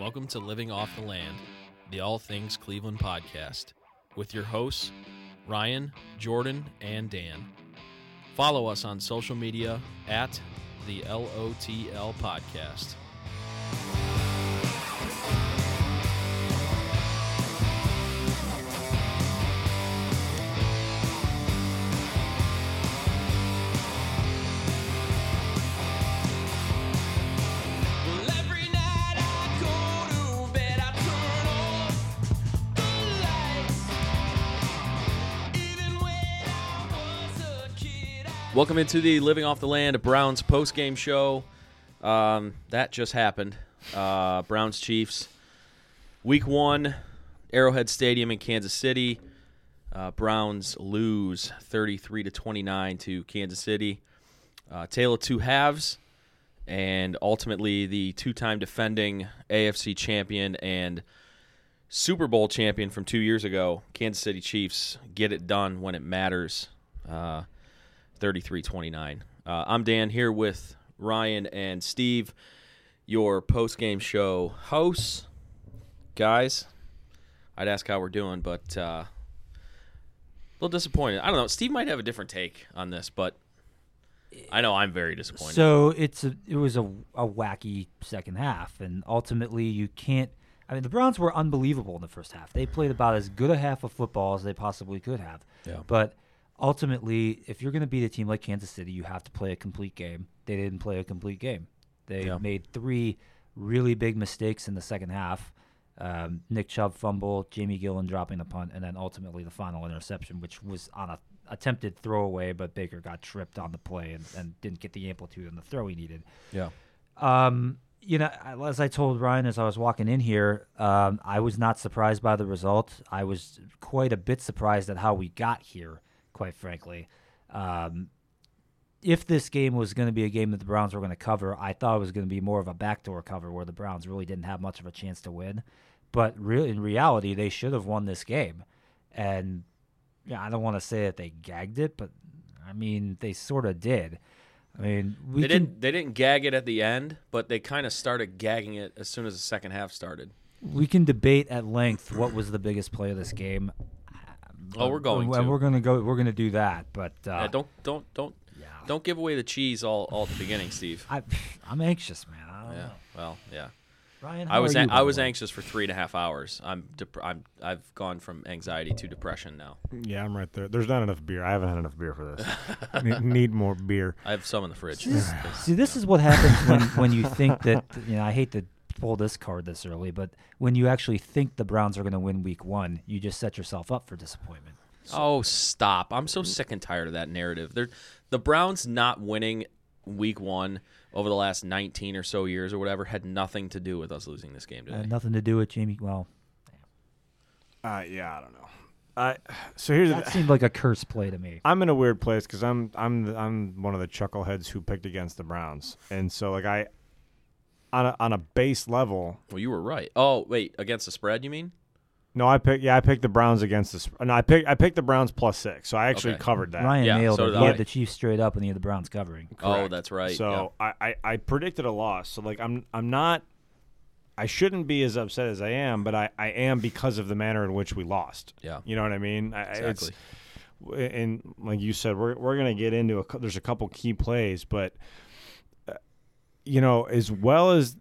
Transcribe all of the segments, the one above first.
Welcome to Living Off the Land, the All Things Cleveland podcast, with your hosts, Ryan, Jordan, and Dan. Follow us on social media at the LOTL Podcast. Welcome into the Living Off the Land Browns post game show. Um, that just happened. Uh, Browns Chiefs, week one, Arrowhead Stadium in Kansas City. Uh, Browns lose 33 to 29 to Kansas City. Uh, tale of two halves, and ultimately the two time defending AFC champion and Super Bowl champion from two years ago, Kansas City Chiefs, get it done when it matters. Uh, 33 29. Uh, I'm Dan here with Ryan and Steve, your post game show hosts. Guys, I'd ask how we're doing, but uh, a little disappointed. I don't know. Steve might have a different take on this, but I know I'm very disappointed. So it's a, it was a, a wacky second half, and ultimately you can't. I mean, the Browns were unbelievable in the first half. They played about as good a half of football as they possibly could have. Yeah. But ultimately, if you're going to beat a team like Kansas City, you have to play a complete game. They didn't play a complete game. They Yeah. made three really big mistakes in the second half. Um, Nick Chubb fumble, Jamie Gillan dropping the punt, and then ultimately the final interception, which was on a attempted throwaway, but Baker got tripped on the play and, and didn't get the amplitude on the throw he needed. yeah. Um, you know, as I told Ryan as I was walking in here, um, I was not surprised by the result. I was quite a bit surprised at how we got here, quite frankly. Um, if this game was going to be a game that the Browns were going to cover, I thought it was going to be more of a backdoor cover where the Browns really didn't have much of a chance to win. But really, in reality, they should have won this game. And yeah, I don't want to say that they gagged it, but I mean, they sort of did. I mean, we They can, didn't. They didn't gag it at the end, but they kind of started gagging it as soon as the second half started. we can debate at length what was the biggest play of this game. Oh, we're going and to. we're going to go. We're going to do that. But uh, Yeah, don't don't don't yeah. don't give away the cheese all, all at the beginning, Steve. I, I'm anxious, man. I don't Yeah. know. Well, yeah. Ryan, I how was are you, an- by I was way? anxious for three and a half hours. I'm dep- I'm I've gone from anxiety to depression now. Yeah, I'm right there. There's not enough beer. I haven't had enough beer for this. need, need more beer. I have some in the fridge. See, this is what happens when when you think that you know. I hate to pull this card this early, but when you actually think the Browns are going to win Week One, you just set yourself up for disappointment. Oh, stop! I'm so sick and tired of that narrative. They're, the Browns not winning Week One over the last 19 or so years or whatever had nothing to do with us losing this game today. Had nothing to do with Jamie. Well, Uh, yeah, I don't know. I so here's that the, seemed like a curse play to me. I'm in a weird place because I'm I'm the, I'm one of the chuckleheads who picked against the Browns, and so like I on a, on a base level. well, you were right. Oh, wait, against the spread, you mean? No, I picked yeah I picked the Browns against the sp- no I picked I picked the Browns plus six, so I actually Okay. covered that. Ryan Yeah, nailed so it. did He I. had the Chiefs straight up, and he had the Browns covering. Oh, Correct. that's right. So I, I I predicted a loss. So like I'm I'm not I shouldn't be as upset as I am, but I, I am because of the manner in which we lost. Yeah. You know what I mean? I, Exactly. It's, and like you said, we're we're gonna get into a. cou- There's a couple key plays, but you know, as well as.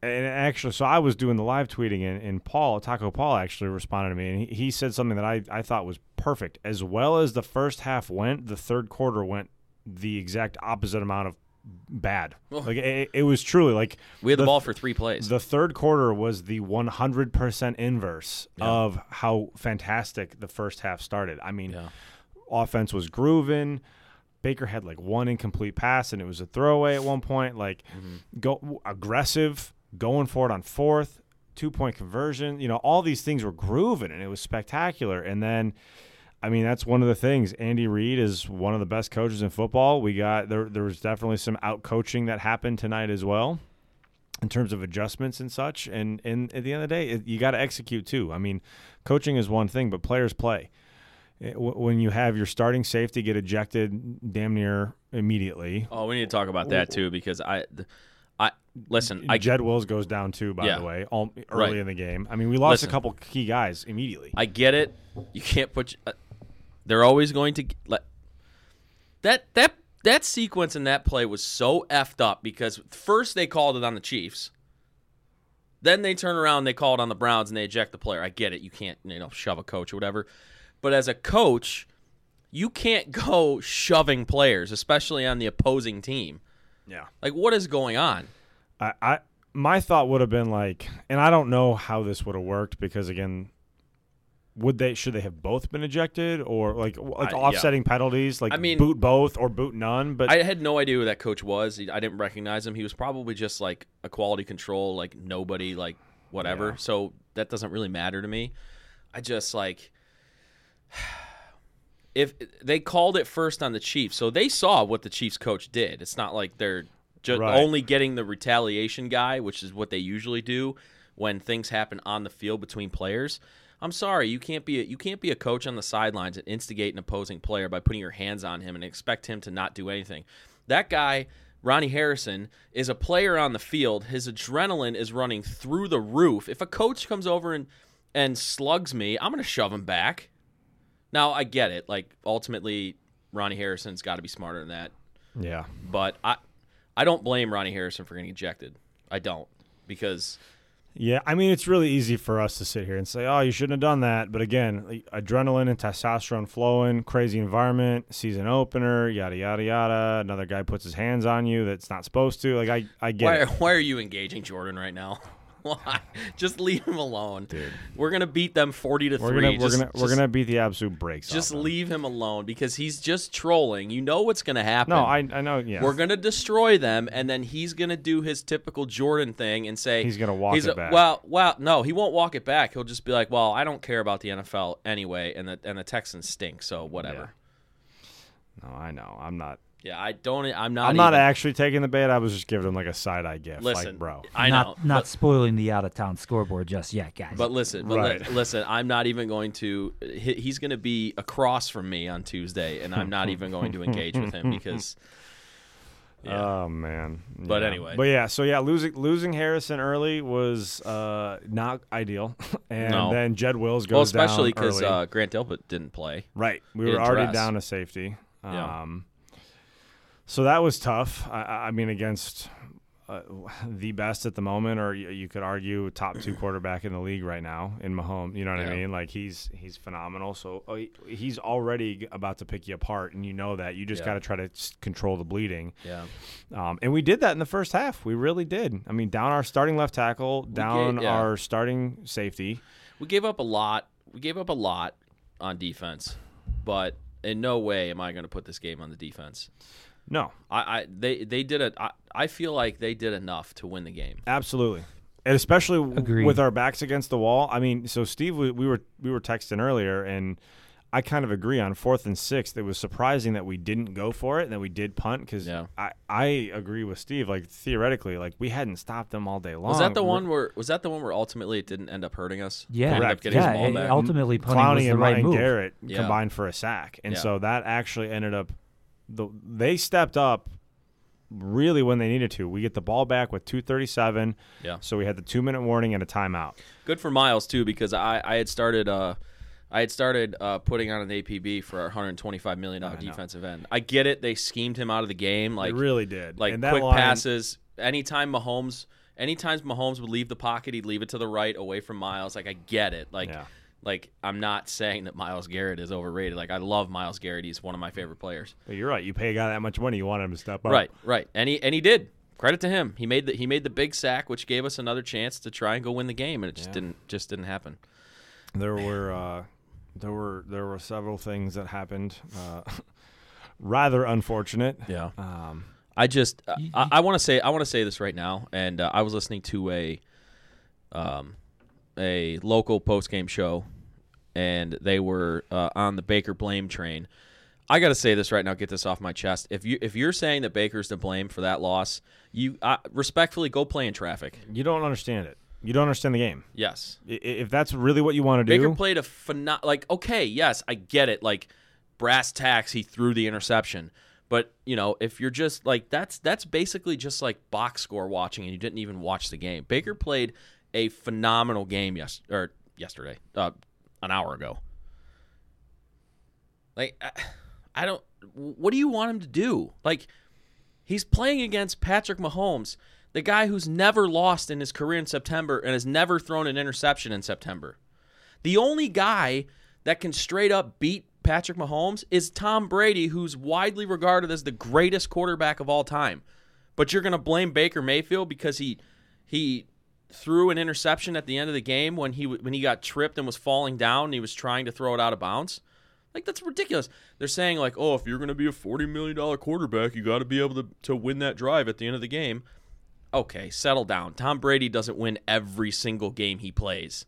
And actually, so I was doing the live tweeting, and, and Paul, Taco Paul, actually responded to me, and he, he said something that I, I thought was perfect. As well as the first half went, the third quarter went the exact opposite amount of bad. Oh. Like it, it was truly like we had the, the- ball for three plays. the third quarter was the 100% inverse Yeah. of how fantastic the first half started. I mean, yeah. offense was grooving. Baker had like one incomplete pass and it was a throwaway at one point. Like Mm-hmm. go aggressive, going for it on fourth, two point conversion. You know, all these things were grooving and it was spectacular. And then, I mean, that's one of the things. Andy Reid is one of the best coaches in football. We got there. There was definitely some out coaching that happened tonight as well in terms of adjustments and such. And and at the end of the day, it, you got to execute too. I mean, coaching is one thing, but players play. W- When you have your starting safety get ejected damn near immediately, Oh, we need to talk about that too because I, I listen, I Jed Wills goes down too. By Yeah. the way, all, early Right. in the game. I mean, we lost Listen. a couple key guys immediately. I get it. You can't put. Uh, they're always going to let that that that sequence in that play was so effed up because first they called it on the Chiefs, then they turn around and they call it on the Browns and they eject the player. I get it. You can't you know shove a coach or whatever, but as a coach, you can't go shoving players, especially on the opposing team. yeah. Like what is going on? I, I my thought would have been like, and I don't know how this would have worked because again, would they should they have both been ejected or like like I- yeah. offsetting penalties, like I mean- boot both or boot none? But I had no idea who that coach was. I didn't recognize him. He was probably just like a quality control, like nobody, like whatever. Yeah. So that doesn't really matter to me. I just like if they called it first on the Chiefs, so they saw what the Chiefs coach did. It's not like they're just Right. only getting the retaliation guy, which is what they usually do when things happen on the field between players. I'm sorry, you can't be a, you can't be a coach on the sidelines and instigate an opposing player by putting your hands on him and expect him to not do anything. That guy, Ronnie Harrison, is a player on the field. His adrenaline is running through the roof. If a coach comes over and and slugs me, I'm going to shove him back. Now I get it. Like ultimately, Ronnie Harrison's got to be smarter than that. yeah, But I, I don't blame Ronnie Harrison for getting ejected. I don't because yeah. I mean, it's really easy for us to sit here and say, "Oh, you shouldn't have done that." But again, adrenaline and testosterone flowing, crazy environment, season opener, yada yada yada. Another guy puts his hands on you that's not supposed to. Like I, I get why, it. why are you engaging Jordan right now? Why? Just leave him alone, dude. We're gonna beat them forty to We're three. gonna we're Just- gonna we're gonna beat the absolute breaks. just leave him alone because he's just trolling. You know what's gonna happen. No, I I know. Yeah, We're gonna destroy them, and then he's gonna do his typical Jordan thing and say He's gonna walk he's it a- back. Well, well, no, he won't walk it back. He'll just be like, "Well, I don't care about the NFL anyway, and the and the Texans stink, so whatever." No, I know. I'm not. Yeah, I don't. I'm not. I'm not even- actually taking the bait. I was just giving him like a side eye gift. Listen, like, bro. I not know, not but- spoiling the out of town scoreboard just yet, guys. But listen, but li- listen, I'm not even going to. He, he's going to be across from me on Tuesday, and I'm not even going to engage with him because. Yeah. Oh man. But anyway. But yeah. So yeah, losing losing Harrison early was uh, not ideal, and No. then Jed Wills goes well, especially down because uh, Grant Delpit didn't play. right, we he were already dress. down to safety. Yeah. So that was tough. I- I, mean, against uh, the best at the moment, or you, you could argue top two quarterback in the league right now in Mahomes. You know what I mean? Like he's he's phenomenal. So uh, he's already about to pick you apart, and you know that. You just Yeah. got to try to control the bleeding. Yeah. Um, and we did that in the first half. We really did. I mean, down our starting left tackle, down yeah. our starting safety. We gave up a lot. We gave up a lot on defense, but in no way am I going to put this game on the defense. No, I, I they they did it. I, I feel like they did enough to win the game. absolutely. And especially w- Agreed. with our backs against the wall. I mean, so Steve, we, we were we were texting earlier, and I kind of agree on fourth and sixth. It was surprising that we didn't go for it and that we did punt because Yeah. I, I agree with Steve. Like theoretically, like we hadn't stopped them all day long. Was that the We're- one where was that the one where ultimately it didn't end up hurting us? yeah, We up Correct. getting yeah. his ball it- back. ultimately, punting was Clowney the and right Ryan move. Garrett Yeah. combined for a sack, and Yeah. so that actually ended up. The they stepped up really when they needed to. We get the ball back with 2:37. Yeah. So we had the two minute warning and a timeout. Good for Myles too because I, I had started uh I had started uh, putting on an APB for our 125 million dollar defensive end. I get it; they schemed him out of the game, like they really did. like and that quick line, passes. Anytime Mahomes, anytime Mahomes would leave the pocket, he'd leave it to the right, away from Myles. Like I get it. Like Yeah. Like I'm not saying that Myles Garrett is overrated. Like I love Myles Garrett. He's one of my favorite players. But you're right. You pay a guy that much money, you want him to step up. Right, right, and he and he did. Credit to him. He made the he made the big sack, which gave us another chance to try and go win the game, and it just Yeah. didn't just didn't happen. There were uh, there were there were several things that happened. Uh, rather unfortunate. Yeah. Um, I just uh, I, I want to say I want to say this right now, and uh, I was listening to a um a local post game show, and they were uh, on the Baker blame train. I got to say this right now. Get this off my chest. If you if you're saying that Baker's to blame for that loss, you uh, respectfully go play in traffic. you don't understand it. You don't understand the game. Yes, I- If that's really what you want to do, Baker played a phenom- like okay, yes, I get it. Like brass tacks, he threw the interception, But you know, if you're just like that's that's basically just like box score watching, and you didn't even watch the game. Baker played a phenomenal game yes or yesterday, uh, an hour ago. Like, I, I don't. What do you want him to do? Like, he's playing against Patrick Mahomes, the guy who's never lost in his career in September and has never thrown an interception in September. The only guy that can straight up beat Patrick Mahomes is Tom Brady, who's widely regarded as the greatest quarterback of all time. But you're going to blame Baker Mayfield because he he threw an interception at the end of the game when he when he got tripped and was falling down and he was trying to throw it out of bounds. Like that's ridiculous. They're saying like, "Oh, if you're going to be a 40 million dollar quarterback, you got to be able to to win that drive at the end of the game." Okay, settle down. Tom Brady doesn't win every single game he plays.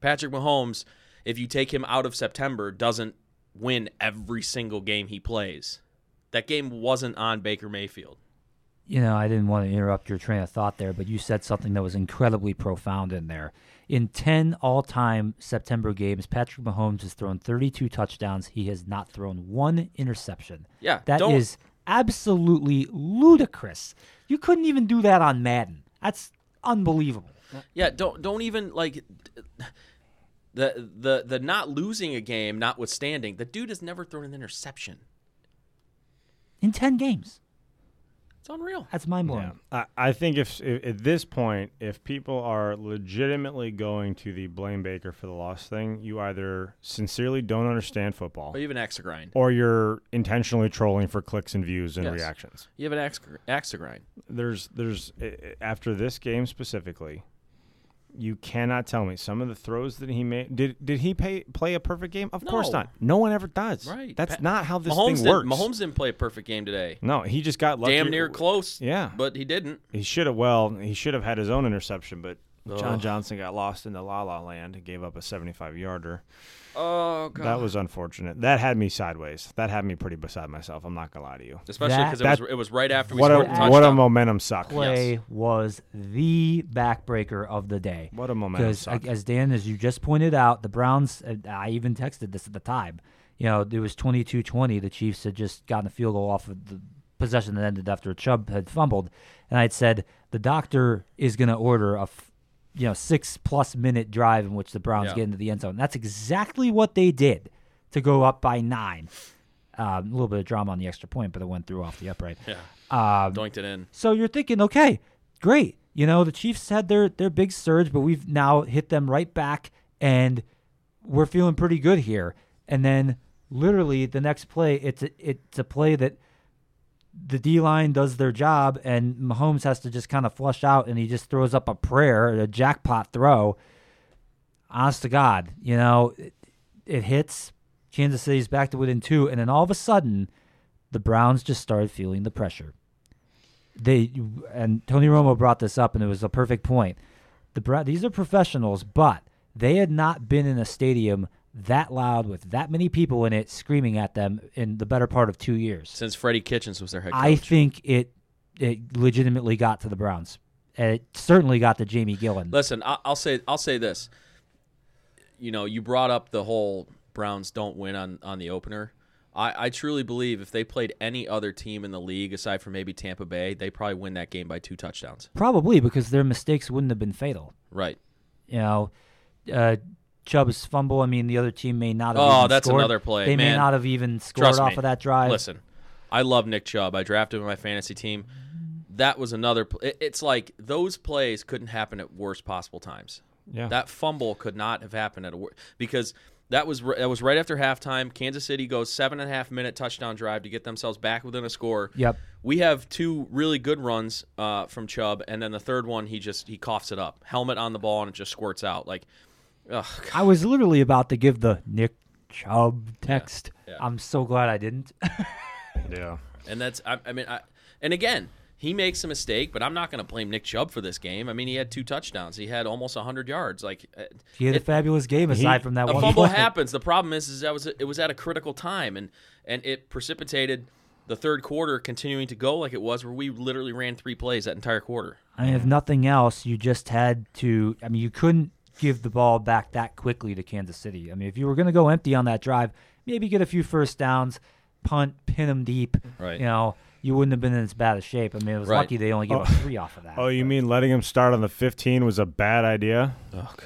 Patrick Mahomes, if you take him out of September, doesn't win every single game he plays. That game wasn't on Baker Mayfield. You know, I didn't want to interrupt your train of thought there, but you said something that was incredibly profound in there. In 10 all time September games, Patrick Mahomes has thrown 32 touchdowns. He has not thrown one interception. Yeah, That don't- is absolutely ludicrous. You couldn't even do that on Madden. That's unbelievable. Yeah, don't don't even like the the the not losing a game notwithstanding, the dude has never thrown an interception. In 10 games. It's unreal. That's mind blowing. I, I think if, if at this point, if people are legitimately going to the blame Baker for the loss thing, you either sincerely don't understand football, or you have an axe to grind. or you're intentionally trolling for clicks and views and Yes. reactions. You have an axe, axe to grind. There's there's after this game specifically, you cannot tell me some of the throws that he made. Did did he pay, play a perfect game? Of course not. No one ever does. Right. That's Pa- not how this Mahomes thing works. Didn't, Mahomes didn't play a perfect game today. No, he just got lucky. Damn near close. Yeah. But he didn't. He should have. Well, he should have had his own interception, but John Johnson got lost in the La La Land and gave up a 75 yarder. Oh god. That was unfortunate. That had me sideways. That had me pretty beside myself. I'm not gonna lie to you. especially That- because it was that- it was right after we What a scored the touchdown. what a momentum suck. Play Yes. was the backbreaker of the day. What a momentum Because suck. as Dan, as you just pointed out, the Browns. uh, I even texted this at the time. You know, it was 22-20. The Chiefs had just gotten a field goal off of the possession that ended after Chubb had fumbled, and I'd said the doctor is going to order a, f- you know, six plus minute drive in which the Browns Yeah. get into the end zone. That's exactly what they did to go up by nine. Um, a little bit of drama on the extra point, but it went through off the upright. Yeah. Um, Doinked it in. so you're thinking, okay, great. You know, the Chiefs had their their big surge, but we've now hit them right back, and we're feeling pretty good here. And then, literally, the next play, it's a, it's a play that the D line does their job, and Mahomes has to just kind of flush out, and he just throws up a prayer, a jackpot throw. Honest to God, you know, it, it hits. Kansas City's back to within two, and then all of a sudden, the Browns just started feeling the pressure they and Tony Romo brought this up, and it was a perfect point. The these are professionals, but they had not been in a stadium that loud with that many people in it screaming at them in the better part of two years. Since Freddie Kitchens was their head coach. I think it it legitimately got to the Browns. It certainly got to Jamie Gillan. Listen, I'll say I'll say this. You know, you brought up the whole Browns don't win on on the opener. I, I truly believe if they played any other team in the league aside from maybe Tampa Bay, they probably win that game by two touchdowns. Probably because their mistakes wouldn't have been fatal. Right. You know, uh, Chubb's fumble. I mean, the other team may not have. Oh, even that's scored. another play. They may not have even scored Trust off me. of that drive. Listen, I love Nick Chubb. I drafted him in my fantasy team. That was another. Pl- it- it's like those plays couldn't happen at worst possible times. yeah. That fumble could not have happened at a wor- because that was r- that was right after halftime. Kansas City goes seven and a half minute touchdown drive to get themselves back within a score. Yep. We have two really good runs uh, from Chubb, and then the third one he just he coughs it up, helmet on the ball, and it just squirts out. Like, ugh, I was literally about to give the Nick Chubb text. yeah. I'm so glad I didn't. yeah. and that's I, I mean, I, and again. He makes a mistake, but I'm not going to blame Nick Chubb for this game. I mean, he had two touchdowns. He had almost 100 yards. Like, uh, he had a fabulous game aside He- from that a one fumble play. happens. The problem is, is that was it was at a critical time, and and it precipitated the third quarter continuing to go like it was, where we literally ran three plays that entire quarter. I mean, if nothing else, you just had to. I mean, you couldn't give the ball back that quickly to Kansas City. I mean, if you were going to go empty on that drive, maybe get a few first downs, punt, pin them deep, Right. you know, you wouldn't have been in as bad a shape. I mean, it was Right. lucky they only gave Oh. up three off of that. Oh, you mean letting him start on the 15 was a bad idea? Oh god.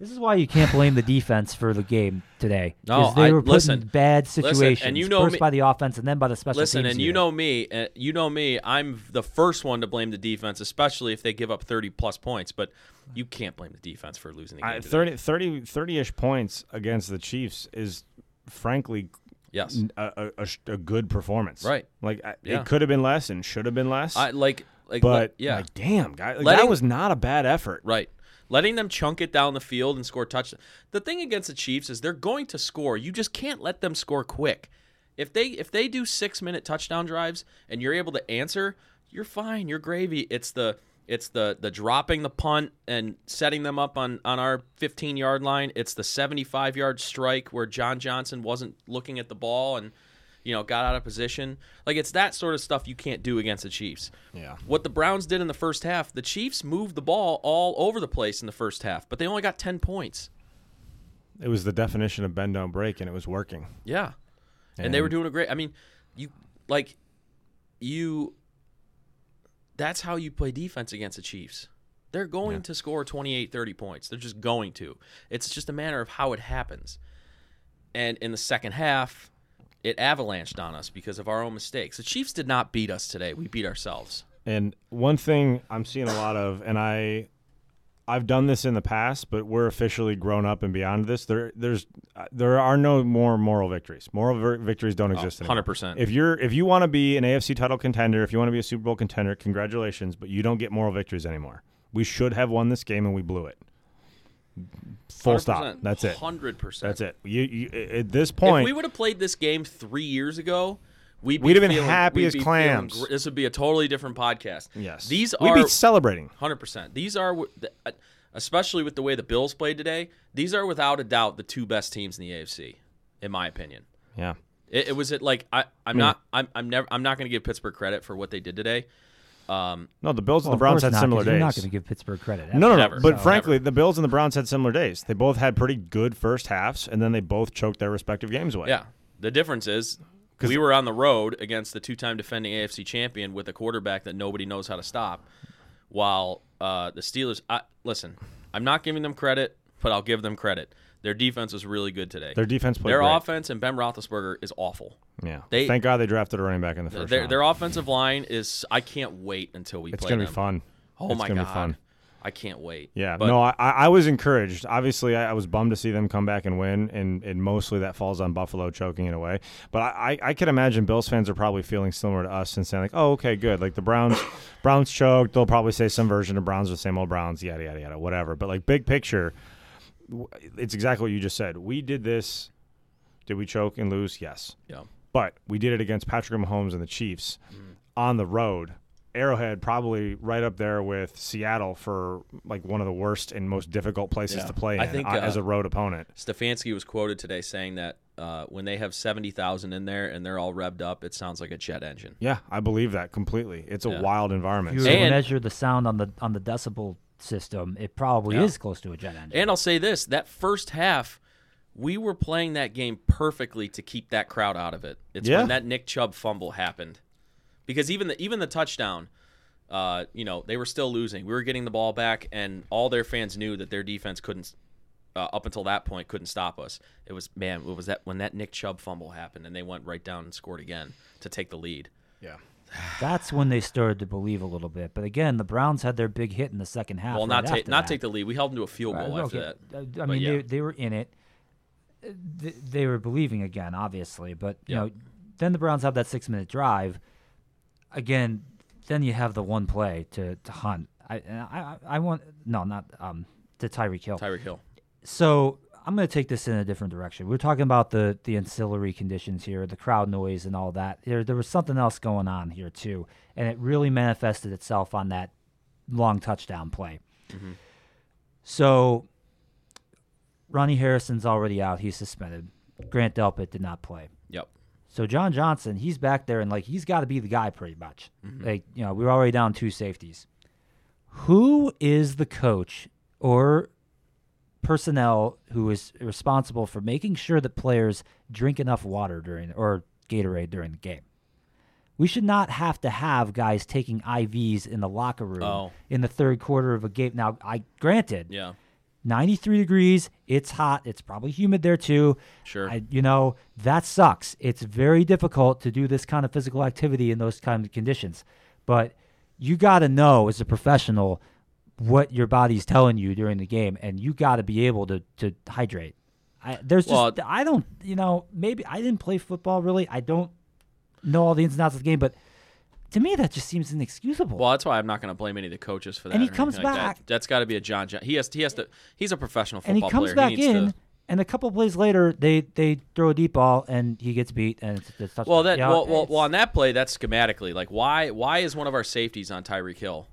This is why you can't blame the defense for the game today. No, 'Cause they I- were put in listen, bad listen, situations. and you know first me- by the offense and then by the special Listen, teams and you unit. know me, uh, you know me. I'm the first one to blame the defense, especially if they give up 30 plus points. But you can't blame the defense for losing the game. I, today. 30, 30, 30-ish points against the Chiefs is, frankly, Yes. a, a- a good performance. Right. Like I- Yeah. it could have been less and should have been less. I like like but let- yeah. like, damn, guy, like, Letting- that was not a bad effort. Right. Letting them chunk it down the field and score touchdowns. The thing against the Chiefs is they're going to score. You just can't let them score quick. If they if they do 6-minute touchdown drives and you're able to answer, you're fine. You're gravy. It's the it's the the dropping the punt and setting them up on on our 15-yard line. It's the 75-yard strike where John Johnson wasn't looking at the ball and you know, got out of position. Like it's that sort of stuff you can't do against the Chiefs. Yeah. What the Browns did in the first half, the Chiefs moved the ball all over the place in the first half, but they only got 10 points. It was the definition of bend don't break, and it was working. Yeah. And, they were doing a great I mean, you like you that's how you play defense against the Chiefs. They're going to score 28 30 points. They're just going to. It's just a matter of how it happens. And in the second half, it avalanched on us because of our own mistakes. The Chiefs did not beat us today. We beat ourselves. And one thing I'm seeing a lot of, and I, I've done this in the past, but we're officially grown up and beyond this. There, there's, uh, there are no more moral victories. Moral victories don't exist anymore. 100%. If you're, if you want to be an AFC title contender, if you want to be a Super Bowl contender, congratulations, but you don't get moral victories anymore. We should have won this game and we blew it. Full stop. 100%. That's it. 100%. That's it. You, you, at this point, If we would have played this game three years ago, we'd, be We'd have been feeling- happy we'd as be clams. feeling This would be a totally different podcast. yes, These are, we'd are be celebrating. hundred percent. These are, w- the- uh, especially with the way the Bills played today. These are without a doubt the two best teams in the AFC, in my opinion. Yeah. It, it was it like I, I'm not I'm, I'm never I'm not going to give Pittsburgh credit for what they did today. Um, No, the Bills Well, and the Browns had not, 'cause similar You're days. not going to give Pittsburgh credit. No, no, no. Never. But So- frankly, the Bills and the Browns had similar days. They both had pretty good first halves, and then they both choked their respective games away. yeah, the difference is we were on the road against the two-time defending AFC champion with a quarterback that nobody knows how to stop, while uh, the Steelers. I, listen, I'm not giving them credit, but I'll give them credit. Their defense was really good today. Their defense played Their great. offense and Ben Roethlisberger is awful. Yeah. They- Thank God they drafted a running back in the first Their, round. their offensive line is. I can't wait until we it's play gonna them. be fun. Oh it's my god, be fun. I can't wait. Yeah, But- no, I, I was encouraged. Obviously, I, I was bummed to see them come back and win, and, and mostly that falls on Buffalo choking it away. But I, I, I can imagine Bills fans are probably feeling similar to us and saying like, oh, okay, good. Like the Browns, Browns choked. They'll probably say some version of Browns the same old Browns, yada yada yada, whatever. But like big picture, it's exactly what you just said. We did this. Did we choke and lose? Yes. Yeah. But we did it against Patrick Mahomes and the Chiefs mm. on the road. Arrowhead probably right up there with Seattle for like one of the worst and most difficult places Yeah. to play in I think, uh, as uh, a road opponent. Stefanski was quoted today saying that uh, when they have seventy thousand in there and they're all revved up, it sounds like a jet engine. Yeah, I believe that completely. It's a Yeah. wild environment. If you So- And- measure the sound on the on the decibel system, it probably Yeah. is close to a jet engine. And I'll say this: that first half, we were playing that game perfectly to keep that crowd out of it. It's Yeah. when that Nick Chubb fumble happened, because even the even the touchdown, uh, you know, they were still losing. We were getting the ball back, and all their fans knew that their defense couldn't. Uh, up until that point, couldn't stop us. It was man. It was that when that Nick Chubb fumble happened, and they went right down and scored again to take the lead. yeah. That's when they started to believe a little bit. But again, the Browns had their big hit in the second half. Well, right not take after not that. take the lead. We held them to a field goal Right, after that. Uh, I mean, yeah. they they were in it. They, they were believing again, obviously. But you Yeah. know, then the Browns have that six minute drive. Again, then you have the one play to, to Hunt. I, I I want no not um to Tyreek Hill. Tyreek Hill. So I'm going to take this in a different direction. We're talking about the the ancillary conditions here, the crowd noise and all that. There there was something else going on here too, and it really manifested itself on that long touchdown play. So Ronnie Harrison's already out; he's suspended. Grant Delpit did not play. So John Johnson, he's back there and like he's got to be the guy pretty much. Mm-hmm. Like you know, we we're already down two safeties. Who is the coach or personnel who is responsible for making sure that players drink enough water during or Gatorade during the game. We should not have to have guys taking IVs in the locker room Oh. in the third quarter of a game. Now, I granted, Yeah. 93 degrees, it's hot, it's probably humid there too. Sure. I, you know, that sucks. It's very difficult to do this kind of physical activity in those kind of conditions. But you got to know as a professional what your body's telling you during the game, and you got to be able to, to hydrate. I, there's just, I don't, you know, maybe I didn't play football really. I don't know all the ins and outs of the game, but to me, that just seems inexcusable. Well, that's why I'm not going to blame any of the coaches for that. And he comes anything like that. back- That's got to be a John. John. He has. He has to. He's a professional football. and football he comes player. back he needs in, To, and a couple plays later, they they throw a deep ball, and he gets beat, and it's, it's touchdown. well, that. You know, well, well, well, on that play, that's schematically. Like, why? Why is one of our safeties on Tyreek Hill?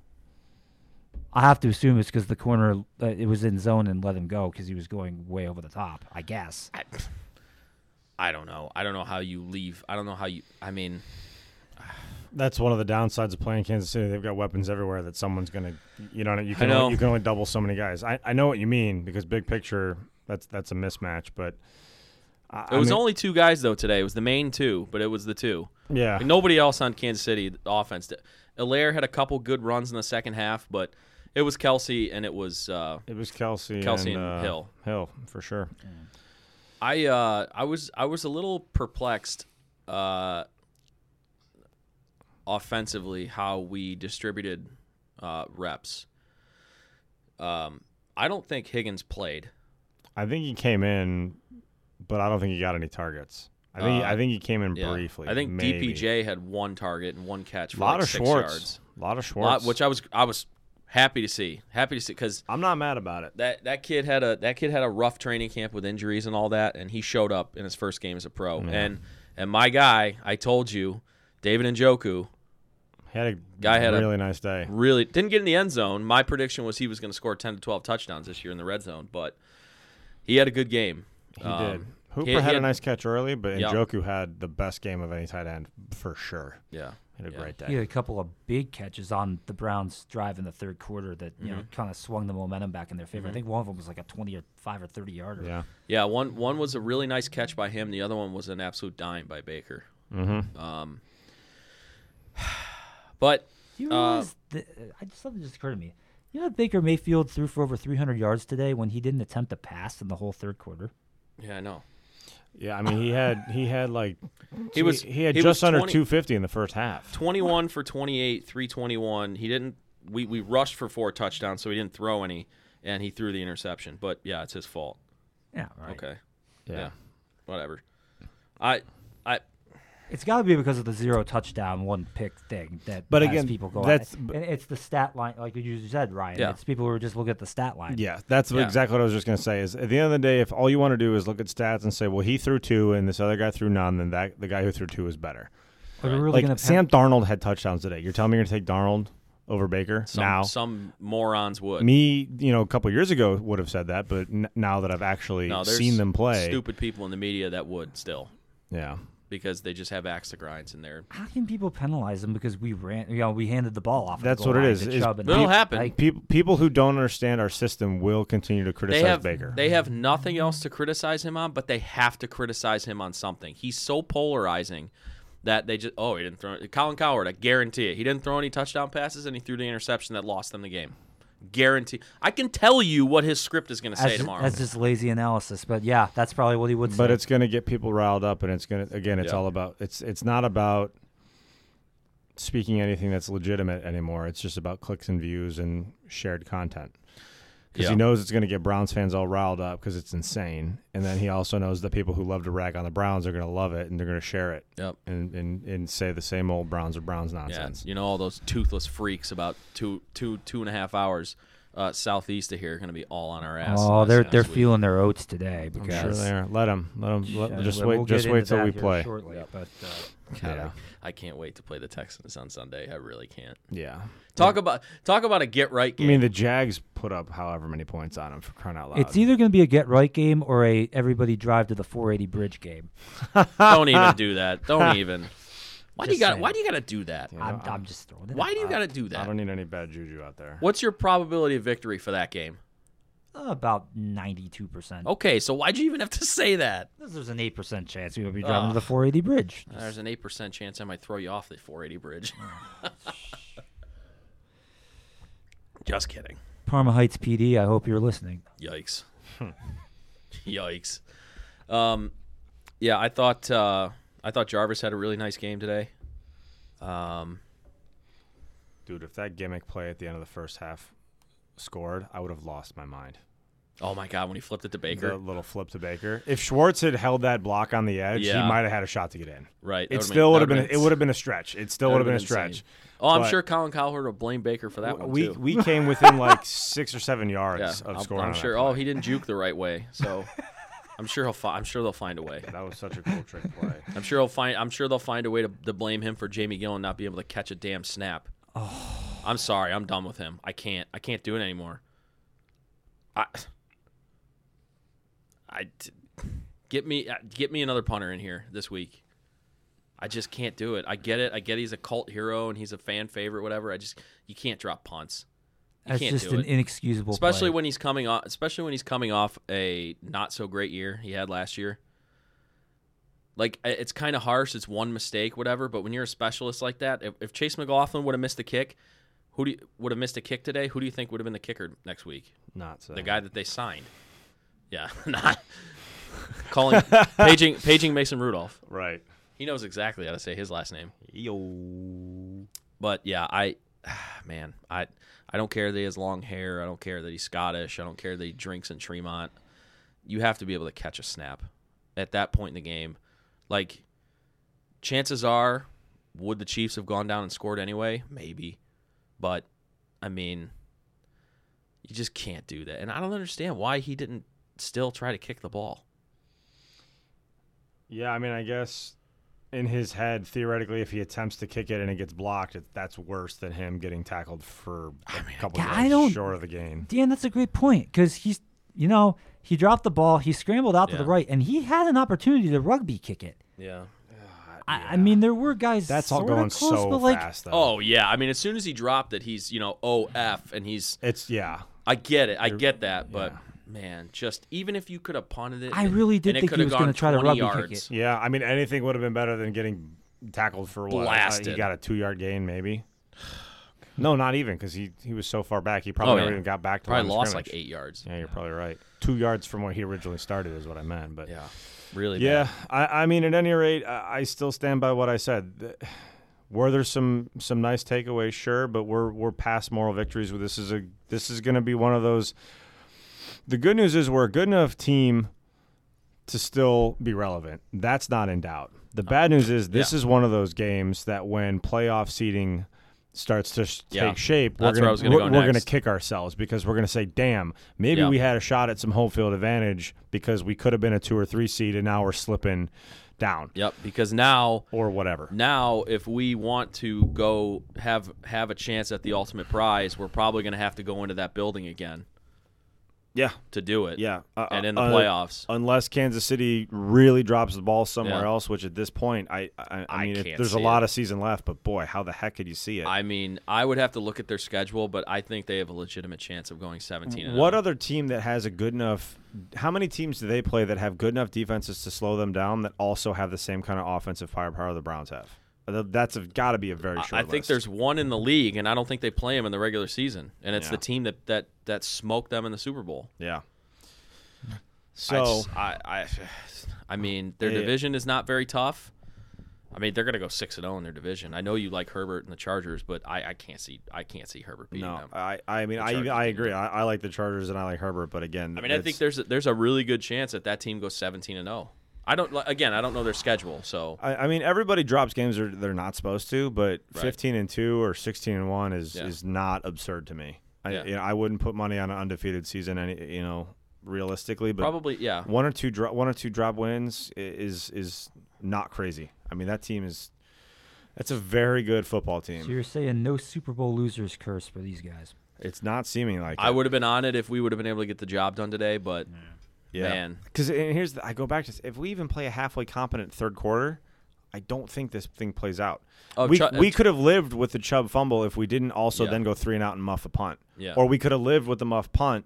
I have to assume it's because the corner uh, it was in zone and let him go because he was going way over the top. I guess. I, I don't know. I don't know how you leave. I don't know how you. I mean, That's one of the downsides of playing Kansas City. They've got weapons everywhere that someone's gonna. You know, you can know. Only, you can only double so many guys. I, I know what you mean because big picture, that's that's a mismatch. But I, it was I mean, only two guys though today. It was the main two, but it was the two. yeah. Like, nobody else on Kansas City offense. Did. Helaire had a couple good runs in the second half, but it was Kelce and it was. Uh, It was Kelce, Kelce and, and uh, Hill. Hill for sure. I uh, I was I was a little perplexed uh, offensively how we distributed uh, reps. Um, I don't think Higgins played. I think he came in, but I don't think he got any targets. I think Uh, I think he came in Yeah. briefly. I think maybe. DPJ had one target and one catch A lot like of six Schwartz. yards. A lot of Lot- Schwartz. which I was I was happy to see. Happy to see because I'm not mad about it. that that kid had a that kid had a rough training camp with injuries and all that, and he showed up in his first game as a pro. And and my guy, I told you, David Njoku, He had a Guy had a- really nice day. really didn't get in the end zone. My prediction was he was going to score ten to twelve touchdowns this year in the red zone, but he had a good game. He Um, did. Hooper he- he had, a nice catch early, but Yeah. Njoku had the best game of any tight end for sure. Yeah, He had a Yeah. great He had a couple of big catches on the Browns' drive in the third quarter that you Mm-hmm. know kind of swung the momentum back in their favor. I think one of them was like a twenty or five or thirty yarder. Yeah. yeah. One one was a really nice catch by him. The other one was an absolute dime by Baker. Mm-hmm. Um, but Do you Uh, realize? I just something just occurred to me. You know, Baker Mayfield threw for over 300 yards today when he didn't attempt a pass in the whole third quarter. yeah, I know. Yeah, I mean he had he had like He was- he had he just was under 250 in the first half. 21 for 28, 321. He didn't. We, we rushed for four touchdowns, so he didn't throw any, and he threw the interception. But yeah, it's his fault. Yeah, right. Okay, Yeah. yeah. whatever. I I It's got to be because of the zero touchdown, one pick thing that. But again, people go. that's- and it's the stat line, like you said, Ryan. Yeah. It's people who are just looking at the stat line. Yeah, that's Yeah. exactly what I was just gonna say. Is at the end of the day, if all you want to do is look at stats and say, well, he threw two and this other guy threw none, then that the guy who threw two is better. Are Right. really like gonna Sam Darnold had touchdowns today. You're telling me you're gonna take Darnold over Baker some now? some morons would. Me, you know, a couple years ago would have said that, but n- now that I've actually no, seen them play, Stupid people in the media that would still yeah, because they just have axe to grinds in there. How can people penalize them because we ran? You know, we handed the ball off. That's what it is. is, to is Chubb and It'll Knight. happen. Like, people people who don't understand our system will continue to criticize They have Baker. they have nothing else to criticize him on, but they have to criticize him on something. He's so polarizing that they just oh he didn't throw Colin Cowherd. I guarantee it. He didn't throw any touchdown passes and he threw the interception that lost them the game. Guarantee. I can tell you what his script is going to say that's, just, tomorrow. that's just lazy analysis, but yeah, that's probably what he would say. but it's going to get people riled up, and it's going to again, it's Yeah. all about it's it's not about speaking anything that's legitimate anymore. It's just about clicks and views and shared content. Because Yeah. he knows it's going to get Browns fans all riled up because it's insane, and then he also knows that people who love to rag on the Browns are going to love it and they're going to share it Yep. and, and and say the same old Browns or Browns nonsense. Yeah, nonsense. you know all those toothless freaks about two, two, two and a half hours uh, southeast of here are going to be all on our ass. oh, they're they're week. feeling their oats today I'm because sure they are. Let them. Let them. Let, Yeah, just we'll- wait. we'll just wait into till we play. Shortly, but uh, God, Yeah. I, I can't wait to play the Texans on Sunday. I really can't. Yeah. Talk about talk about a get right game. I mean, the Jags put up however many points on him for crying out loud. it's either going to be a get right game or a everybody drive to the 480 bridge game. Don't even do that. Don't even. Why do you got? saying. Why do you got to do that? Yeah. I'm, I- I'm just throwing it. Why out. do you got to do that? I don't need any bad juju out there. What's your probability of victory for that game? About ninety-two percent. Okay, so why'd you even have to say that? There's an eight percent chance we would be driving to the 480 bridge. There's an eight percent chance I might throw you off the 480 bridge. Just kidding. Parma Heights PD. I hope you're listening. Yikes. Yikes. Um, yeah, I thought uh, I thought Jarvis had a really nice game today. Um, Dude, if that gimmick play at the end of the first half scored, I would have lost my mind. oh my God, when he flipped it to The Baker, little flip to Baker. If Schwartz had held that block on the edge, Yeah. he might have had a shot to get in. right? It still would have that been. It would have been a stretch. It still would have would've been a insane. stretch. Oh, I'm But- sure Colin Cowherd will blame Baker for that one we too. we came within like six or seven yards yeah, of I'm, scoring. I'm that sure. Oh, he didn't juke the right way, so I'm sure he'll. Fi- I'm sure they'll find a way. That was such a cool trick play. I'm sure he'll find. I'm sure they'll find a way to, to blame him for Jamie Gillan not being able to catch a damn snap. Oh. I'm sorry. I'm done with him. I can't. I can't do it anymore. I, I Get me. uh, Get me another punter in here this week. I just can't do it. I get it. I get he's a cult hero and he's a fan favorite. Whatever. I just. You can't drop punts. You That's just an it. inexcusable. especially play. when he's coming off especially when he's coming off a not so great year he had last year like it's kind of harsh it's one mistake whatever but when you're a specialist like that if, if chase mclaughlin would have missed a kick who do you, would have missed a kick today who do you think would have been the kicker next week Not so. the guy that they signed yeah not calling paging paging mason rudolph Right. he knows exactly how to say his last name Yo. but yeah, I man, I I don't care that he has long hair. I don't care that he's Scottish. I don't care that he drinks in Tremont. You have to be able to catch a snap at that point in the game. Like chances are would the Chiefs have gone down and scored anyway? Maybe. But I mean you just can't do that. And I don't understand why he didn't still try to kick the ball. Yeah, I mean, I guess in his head, theoretically, if he attempts to kick it and it gets blocked, it, that's worse than him getting tackled for a couple Yeah, yards I don't- short of the game. Dan, that's a great point because he's, you know, he dropped the ball, he scrambled out to the right, and he had an opportunity to rugby kick it. Yeah. I, I mean, there were guys. That's all sorta going close, so but like, fast, though. Oh yeah, I mean as soon as he dropped it, he's, you know, OF and he's It's, yeah. I get it. I get that, but man, just even if you could have punted it, I and- really did and think he was gonna try to 20 rugby kick yards. Yeah, I mean, anything would have been better than getting tackled for what? Uh, he got a two yard gain, maybe. No, not even because he, he was so far back. He probably Oh, never yeah. even got back to Probably line of lost like scrimmage. eight yards. Yeah, you're probably right. Two yards from where he originally started is what I meant. But Yeah, really. Yeah, bad. I, I mean, at any rate, I, I still stand by what I said. Th- Were there some some nice takeaways? Sure, but we're we're past moral victories. This is a this is going to be one of those. The good news is we're a good enough team to still be relevant. That's not in doubt. The bad news is this is one of those games that when playoff seeding starts to sh- Yeah. take shape, That's we're where gonna, was gonna we're, go we're gonna kick ourselves because we're gonna say, "Damn, maybe Yeah. we had a shot at some home field advantage because we could have been a two or three seed, and now we're slipping down Yep. Because now, or whatever." now, if we want to go have have a chance at the ultimate prize, we're probably going to have to go into that building again Yeah, to do it. yeah, uh, And in the uh, playoffs, unless Kansas City really drops the ball somewhere Yeah. else, which at this point, I I, I I mean, it- can't there's a lot it. of season left, but boy, how the heck could you see it? I mean, I would have to look at their schedule, but I think they have a legitimate chance of going 17. What 0. other team that has a good enough? How many teams do they play that have good enough defenses to slow them down that also have the same kind of offensive firepower the Browns have? That's got to be a very I- short I think there's one in the league, and I don't think they play him in the regular season, and it's Yeah. the team that that that smoked them in the Super Bowl. yeah. I So just- I, I, I mean, their Yeah. division is not very tough. I mean, they're going to go six and zero in their division. I know you like Herbert and the Chargers, but I, I can't see I can't see Herbert beating no, them. I I mean I I agree. I, I like the Chargers and I like Herbert, but again, I mean, I think there's a, there's a really good chance that that team goes seventeen and zero. I don't again. I don't know their schedule, so I, I mean, everybody drops games they're, they're not supposed to, but Right. 15 and two or 16 and one is Yeah. is not absurd to me. I, Yeah. you know, I wouldn't put money on an undefeated season, any you know, realistically, but probably yeah. one or two dro- one or two drop wins is is not crazy. I mean, that team is that's a very good football team. So you're saying no Super Bowl losers curse for these guys? It's not seeming like I it. would have been on it if we would have been able to get the job done today, but yeah. Man, Because here's the, I go back to this, if we even play a halfway competent third quarter, I don't think this thing plays out. Oh, we Chu- we could have lived with the Chubb fumble if we didn't also Yeah. then go three and out and muff a punt. Yeah. Or we could have lived with the muff punt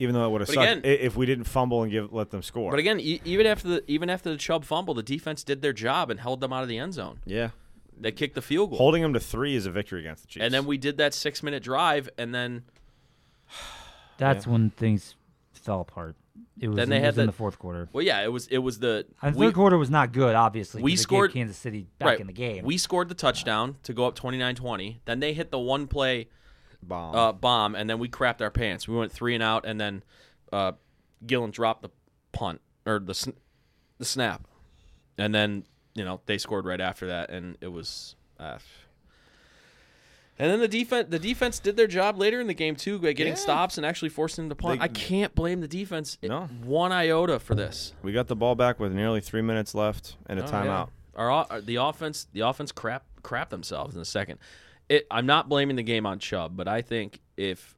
even though it would have But sucked again- if we didn't fumble and give let them score. But again, e- even after the even after the Chubb fumble, the defense did their job and held them out of the end zone. yeah, They kicked the field goal, holding them to three is a victory against the Chiefs. and then we did that six minute drive, and then That's when things fell apart. It was, Then they it had was in the- the fourth quarter. well, yeah, it was it was the And we- third quarter was not good, obviously. we it gave scored- Kansas City back right, in the game. We scored the touchdown to go up 29-20. Then they hit the one play bomb. uh, bomb, and then we crapped our pants. We went three and out, and then uh, Gillan dropped the punt or the sn- the snap, and then you know they scored right after that, and it was. Uh, and then the defense, the defense did their job later in the game too, by getting Yeah. stops and actually forcing them to punt. They- I can't blame the defense No. one iota for this. we got the ball back with nearly three minutes left and a Oh, timeout. yeah. Our, our the offense the offense crap crap themselves in the second. It, I'm not blaming the game on Chubb, but I think if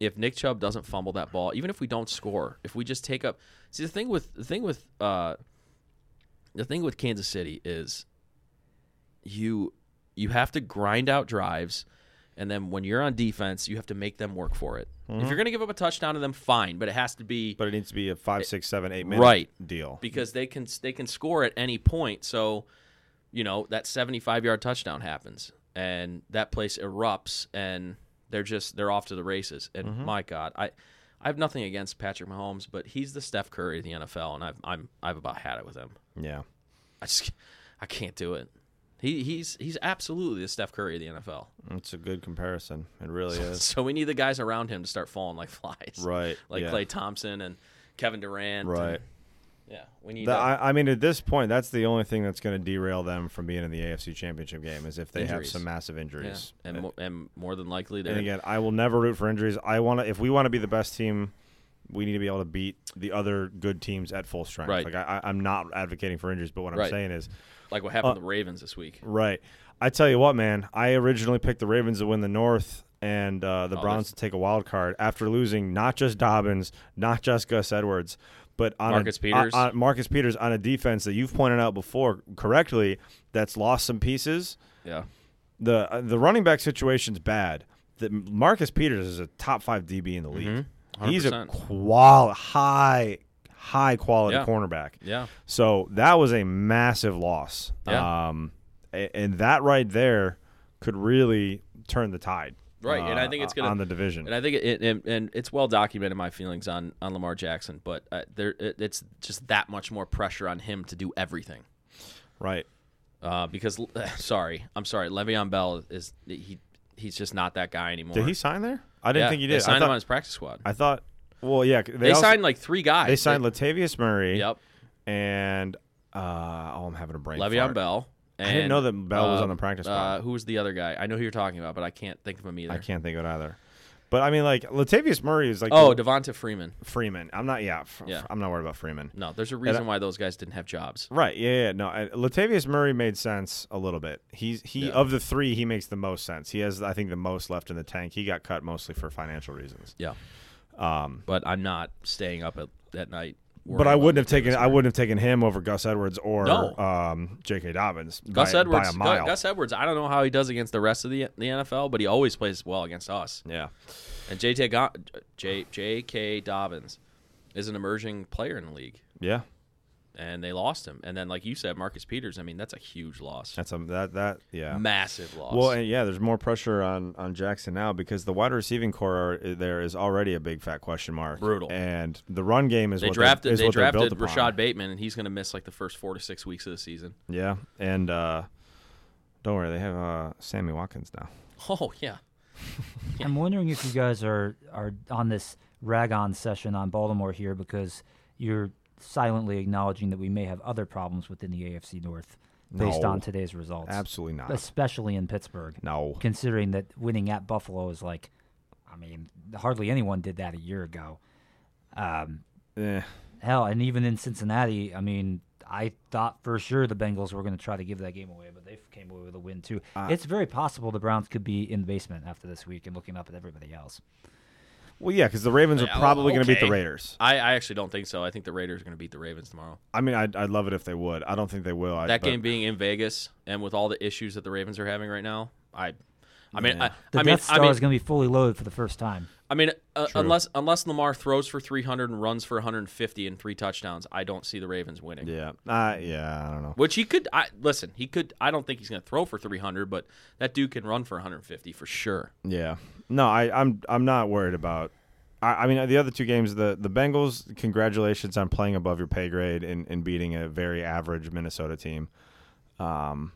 if Nick Chubb doesn't fumble that ball, even if we don't score, if we just take up see the thing with the thing with uh the thing with Kansas City is you you have to grind out drives and then when you're on defense, you have to make them work for it. If you're going to give up a touchdown to them, fine, but it has to be But it needs to be a five, six, seven, eight minute Right. deal. because they can they can score at any point. So, you know, that 75 yard touchdown happens and that place erupts and they're just they're off to the races. And Mm-hmm. my God, I I have nothing against Patrick Mahomes, but he's the Steph Curry of the NFL, and I've I'm I've about had it with him. Yeah. I just I can't do it. He he's he's absolutely the Steph Curry of the NFL. It's a good comparison. It really is. So we need the guys around him to start falling like flies, Right. Like yeah. Klay Thompson and Kevin Durant. and- Right. yeah, we need. The-. I, I mean, at this point, that's the only thing that's going to derail them from being in the AFC Championship game is if they have some massive Yeah, injuries. and uh, mo- and more than likely And again, I will never root for injuries. I want to. If we want to be the best team, we need to be able to beat the other good teams at full strength. Right. Like I, I'm not advocating for injuries, but what I'm Right. saying is, like what happened Uh, to the Ravens this week. right. I tell you what, man. I originally picked the Ravens to win the North and uh, the Oh, Browns to take a wild card after losing not just Dobbins, not just Gus Edwards, but on Marcus a, Peters. on- on- Marcus Peters on a defense that you've pointed out before correctly that's lost some pieces. Yeah, the uh, the running back situation's bad. The, Marcus Peters is a top five DB in the league. Mm-hmm. He's a 100%. qual high high quality Yeah. cornerback. yeah, So that was a massive loss. Yeah. Um, and that right there could really turn the tide. Right, and I think uh, it's gonna- on the division. and I think it, and, and it's well documented my feelings on on Lamar Jackson, but uh, there it, it's just that much more pressure on him to do everything. right. Uh, because sorry, I'm sorry, Le'Veon Bell is he he's just not that guy anymore. Did he sign there? I didn't Yeah, think he They did. I signed him on his practice squad. I thought. Well, yeah. They, They, also- signed like three guys. They signed Latavius Murray. Yep, And uh, oh, I'm having a brain. Le'Veon fart. Bell. I didn't know that Bell was on the practice Uh, squad. who was the other guy? I know who you're talking about, but I can't think of him either. I can't think of it either. But I mean, like Latavius Murray is like Oh, the- Devonta Freeman. Freeman. I'm not. Yeah, f- Yeah. I'm not worried about Freeman. No, there's a reason why those guys didn't have jobs. Right. Yeah. Yeah. No. I- Latavius Murray made sense a little bit. He's he Yeah. of the three, he makes the most sense. He has, I think, the most left in the tank. He got cut mostly for financial reasons. Yeah, Um, but I'm not staying up at that night. but I wouldn't have taken. I wouldn't have taken him over Gus Edwards or No. um, J.K. Dobbins. Gus by, Edwards. by a Gu- mile. Gus Edwards. I don't know how he does against the rest of the the NFL, but he always plays well against us. yeah. And JT Go- J J.K. Dobbins is an emerging player in the league, Yeah. And they lost him. And then, like you said, Marcus Peters. I mean, that's a huge loss. That's a that that yeah. Massive loss. Well, and yeah, there's more pressure on on Jackson now because the wide receiving corps are, there is already a big fat question mark. Brutal. And the run game is they what drafted is they what drafted built upon. Rashod Bateman, and he's going to miss like the first four to six weeks of the season. Yeah, and uh, don't worry, they have uh, Sammy Watkins now. Oh yeah, I'm wondering if you guys are are on this rag on session on Baltimore here because you're silently acknowledging that we may have other problems within the AFC North based No. on today's results. Absolutely not. Especially in Pittsburgh. no. Considering that winning at Buffalo is like I mean, hardly anyone did that a year ago. Um, Eh, hell, and even in Cincinnati, I mean, I thought for sure the Bengals were going to try to give that game away, but they came away with a win too. Uh, it's very possible the Browns could be in the basement after this week and looking up at everybody else. Well, yeah, because the Ravens are Yeah, probably going to beat the. Raiders. I, I actually don't think so. I think the Raiders are going to beat the Ravens tomorrow. I mean, I'd, I'd love it if they would. I don't think they will. I, that but- game being in Vegas and with all the issues that the Ravens are having right now, I, I mean, Yeah. I, The I mean, Death Star I mean, is going to be fully loaded for the first time. I mean, uh, unless unless Lamar throws for 300 and runs for 150 and three touchdowns, I don't see the Ravens winning. Yeah. Uh, yeah. I don't know. Which he could. I, listen, he could. I don't think he's going to throw for 300, but that dude can run for 150 for sure. Yeah. No, I, I'm I'm not worried about. I, I mean, the other two games, the the Bengals. Congratulations on playing above your pay grade and, and beating a very average Minnesota team. Um,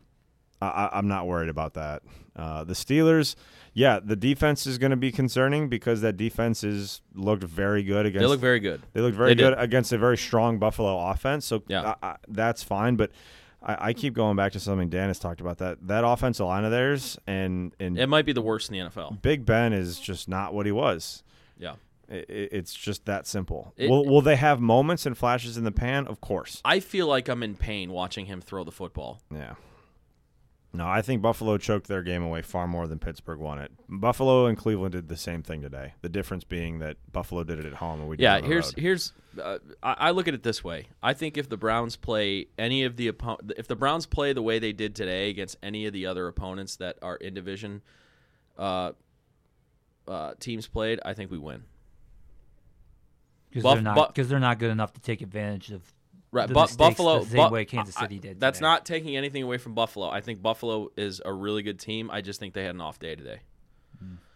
I- I, I'm not worried about that. Uh, the Steelers, yeah, the defense is going to be concerning because that defense is looked very good against. They look very good. They look very They did. good against a very strong Buffalo offense. So Yeah. I, I, that's fine. But I, I keep going back to something Dan has talked about that that offensive line of theirs and and It might be the worst in the NFL. Big Ben is just not what he was. Yeah. I- I it's just that simple. It- will Will they have moments and flashes in the pan? Of course. I feel like I'm in pain watching him throw the football. Yeah. No, I think Buffalo choked their game away far more than Pittsburgh won it. Buffalo and Cleveland did the same thing today. The difference being that Buffalo did it at home and we did it Yeah, on the here's road. here's uh, I, I look at it this way. I think if the Browns play any of the oppo- if the Browns play the way they did today against any of the other opponents that are in division uh, uh, teams played, I think we win. because Buff- they're not Bu- because they're not good enough to take advantage of Right, the Bu- mistakes Buffalo the same Bu- way Kansas I- City did. That's today. not taking anything away from Buffalo. I think Buffalo is a really good team. I just think they had an off day today.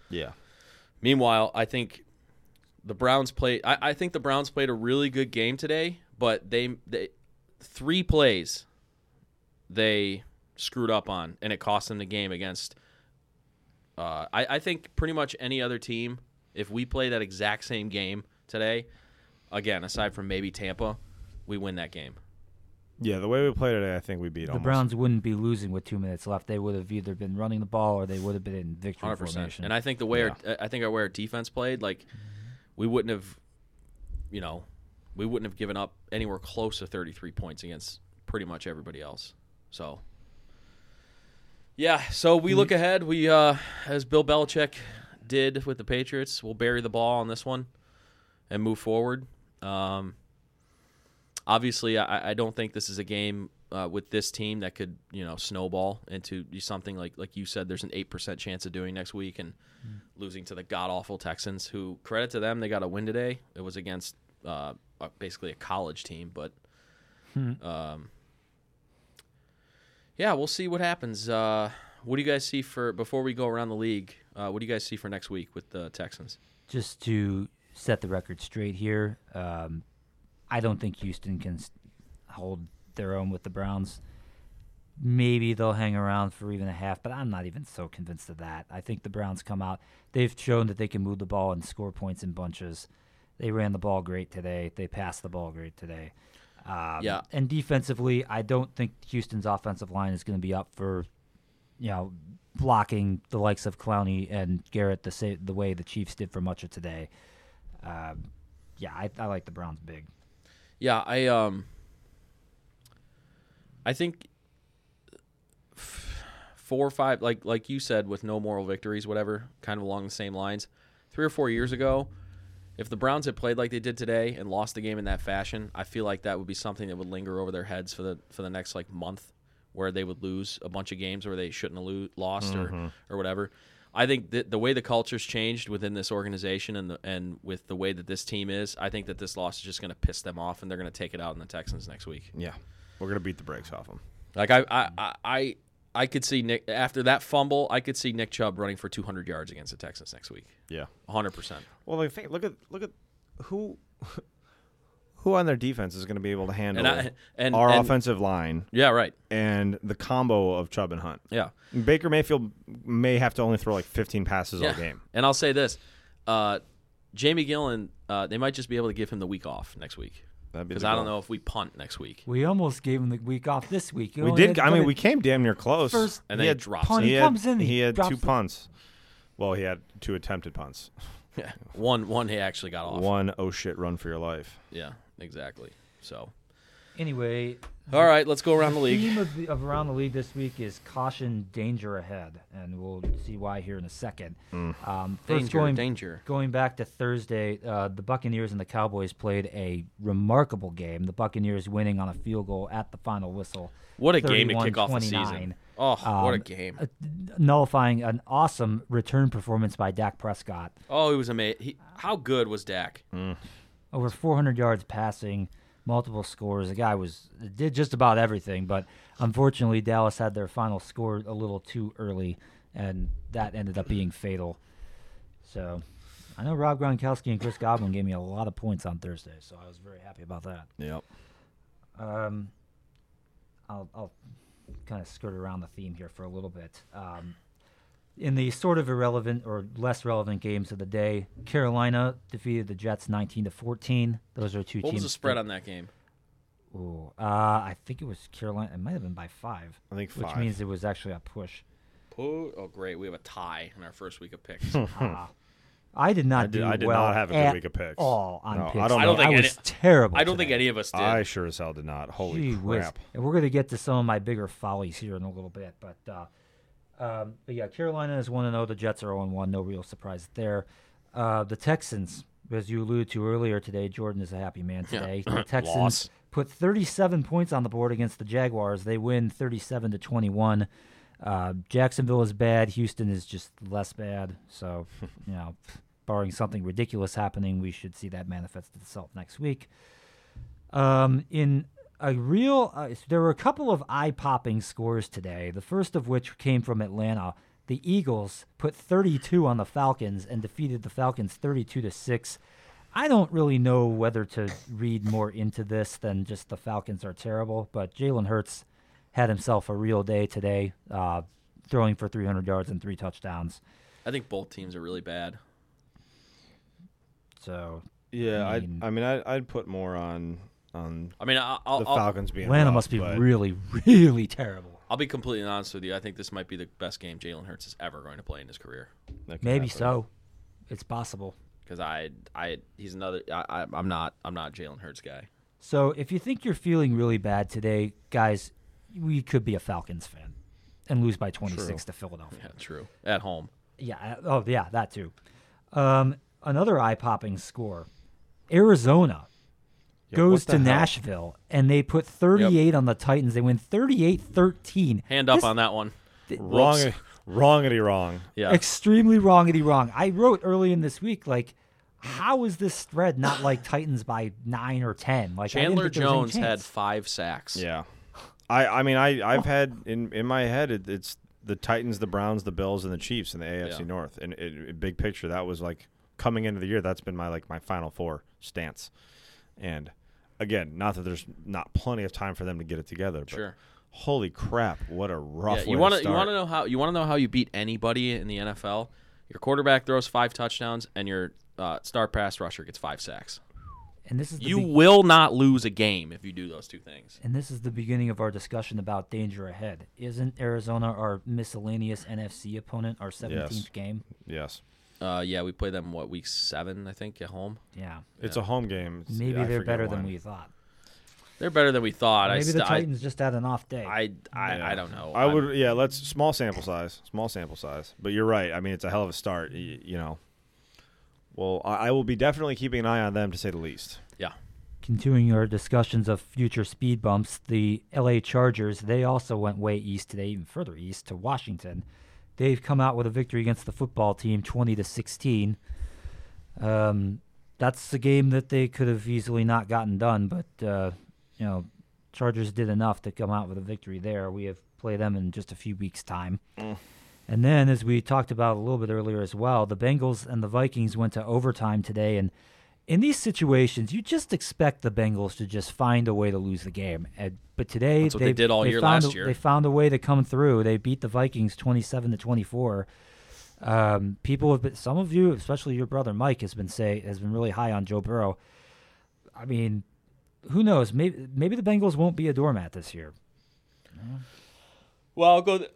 yeah. Meanwhile, I think the Browns played. I, I think the Browns played a really good game today, but they they three plays they screwed up on, and it cost them the game against. Uh, I, I think pretty much any other team, if we play that exact same game today, again aside from maybe Tampa, we win that game. Yeah, the way we played today, I think we beat the almost. Browns wouldn't be losing with two minutes left. They would have either been running the ball or they would have been in victory Hundred percent. formation. And I think the way our, I think our way our defense played, like we wouldn't have, you know, we wouldn't have given up anywhere close to thirty three points against pretty much everybody else. So, yeah. So we look ahead. We, uh, as Bill Belichick did with the Patriots, we'll bury the ball on this one and move forward. Um, obviously, I, I don't think this is a game uh, with this team that could you know snowball into something like like you said. There's an eight percent chance of doing next week and losing to the god awful Texans. Who credit to them, they got a win today. It was against uh, uh, basically a college team, but um, yeah, we'll see what happens. Uh, what do you guys see for before we go around the league? Uh, what do you guys see for next week with the Texans? just to set the record straight here, um, I don't think Houston can hold their own with the Browns. Maybe they'll hang around for even a half, but I'm not even so convinced of that. I think the Browns come out. They've shown that they can move the ball and score points in bunches. They ran the ball great today. They passed the ball great today. Um, Yeah. And defensively, I don't think Houston's offensive line is going to be up for, you know, blocking the likes of Clowney and Garrett the sa- the way the Chiefs did for much of today. Um, yeah, I, I like the Browns big. Yeah, I um I think f- four or five like like you said with no moral victories whatever, kind of along the same lines. 3 or 4 years ago, if the Browns had played like they did today and lost the game in that fashion, I feel like that would be something that would linger over their heads for the for the next like month where they would lose a bunch of games where they shouldn't have lo- lost or or whatever. I think that the way the culture's changed within this organization and the, and with the way that this team is, I think that this loss is just going to piss them off, and they're going to take it out on the Texans next week. Yeah, we're gonna beat the brakes off them. Like I, I, I, I, I could see Nick after that fumble. I could see Nick Chubb running for 200 yards against the Texans next week. Yeah. 100. percent Well, like, look at look at who who on their defense is going to be able to handle And I, and our and- offensive line Yeah, right. and the combo of Chubb and Hunt. Yeah, Baker Mayfield may have to only throw like 15 passes yeah. all game. And I'll say this: uh, Jamie Gillan, uh, they might just be able to give him the week off next week because I don't know if we punt next week. We almost gave him the week off this week. You We did. I mean, we came damn near close. First And he had, it drops punt, it. he he comes had, in, he he had drops two the- punts. Well, he had two attempted punts. Yeah, one one he actually got off. One oh shit run for your life. Yeah, exactly. So Anyway, All right, let's go around the league. theme of, the, of around the league this week is caution, danger ahead, and we'll see why here in a second. Um, first Mm. Danger, going, danger. Going back to Thursday, uh, the Buccaneers and the Cowboys played a remarkable game. The Buccaneers winning on a field goal at the final whistle. What a game to kick off the season. Oh, what a Um, game. uh, nullifying an awesome return performance by Dak Prescott. Oh, he was amazing. How good was Dak? Over 400 yards passing, multiple scores. The guy was did just about everything, but unfortunately, Dallas had their final score a little too early, and that ended up being fatal. So, I know Rob Gronkowski and Chris Godwin gave me a lot of points on Thursday, so I was very happy about that. Yep. Um, I'll, I'll kind of skirt around the theme here for a little bit. Um, in the sort of irrelevant or less relevant games of the day, Carolina defeated the Jets 19 to 14. Those are two What teams. was the spread that- on that game? Ooh, uh, I think it was Carolina. It might have been by five, I think five. which means it was actually a push. Oh, oh, great. We have a tie in our first week of picks. Ah. I did not I did- do I did well not have a good week of picks. all on No, I picks. don't I don't think I any- was terrible. I don't think any of us did. I sure as hell did not. Holy Gee whiz. crap. And we're going to get to some of my bigger follies here in a little bit. But, uh, um, but yeah, Carolina is 1 0. The Jets are 0 1. No real surprise there. Uh, the Texans, as you alluded to earlier today, Jordan is a happy man Yeah. today. The Texans Loss. put 37 points on the board against the Jaguars. They win 37 to 21. Uh, Jacksonville is bad. Houston is just less bad. So, you know, barring something ridiculous happening, we should see that manifest itself next week. Um, in a real, uh, there were a couple of eye-popping scores today. The first of which came from Atlanta. The Eagles put 32 on the Falcons and defeated the Falcons 32 to six. I don't really know whether to read more into this than just the Falcons are terrible, but Jalen Hurts had himself a real day today, uh, throwing for 300 yards and three touchdowns. I think both teams are really bad. So Yeah, I I mean- I mean I'd, I'd put more on on I mean, I- I'll, the I'll, Falcons being Atlanta rough, must be but really, really terrible. I'll be completely honest with you. I think this might be the best game Jalen Hurts is ever going to play in his career. that could Maybe happen. so. It's possible. Because I, I, he's another. I, I, I'm not. I'm not a Jalen Hurts guy. So if you think you're feeling really bad today, guys, we could be a Falcons fan and lose by 26 to Philadelphia. Yeah, true. At home. Yeah. Oh, yeah, that too. Um, another eye-popping score: Arizona Yeah, goes to hell? Nashville and they put 38 on the Titans. They win 38-13. Hand up This- on that one. Wrong, Whoops. wrongity wrong. Yeah. Extremely wrongity wrong. I wrote early in this week like. How is this spread not like Titans by nine or ten? Like Chandler think there was any Jones had five sacks. Yeah, I I mean I I've had in in my head it, it's the Titans, the Browns, the Bills, and the Chiefs in the AFC Yeah. North. And it, it- big picture, that was like coming into the year. That's been my like my final four stance. And again, not that there's not plenty of time for them to get it together. But Sure. Holy crap! What a rough. Yeah, you want to to you want to know how you want to know how you beat anybody in the NFL? Your quarterback throws five touchdowns and your uh, star pass rusher gets five sacks. And this is the You be- will not lose a game if you do those two things. And this is the beginning of our discussion about danger ahead. Isn't Arizona our miscellaneous NFC opponent, our 17th game? Yes, Uh, yeah, we play them what week seven, I think, at home. Yeah. it's a home game. It's- Maybe I they're forget better than when. we thought. They're better than we thought. I Maybe the st- I- Titans just had an off day. I, I, Yeah. I don't know. I I'm- would, yeah. Let's small sample size, small sample size. But you're right. I mean, it's a hell of a start. You, you know. Well, I, I will be definitely keeping an eye on them to say the least. Yeah. Continuing our discussions of future speed bumps, the LA Chargers, they also went way east today, even further east to Washington. They've come out with a victory against the football team, 20 to 16. Um, that's a game that they could have easily not gotten done, but uh, you know, Chargers did enough to come out with a victory there. We have play them in just a few weeks' time. And then, as we talked about a little bit earlier as well, the Bengals and the Vikings went to overtime today. And in these situations, you just expect the Bengals to just find a way to lose the game. And, but today, That's what they did all year found last a, year. They found a way to come through. They beat the Vikings twenty-seven to twenty-four. Um, people have been, some of you, especially your brother Mike, has been say has been really high on Joe Burrow. I mean, who knows? Maybe maybe the Bengals won't be a doormat this year, Well, I'll go. Th-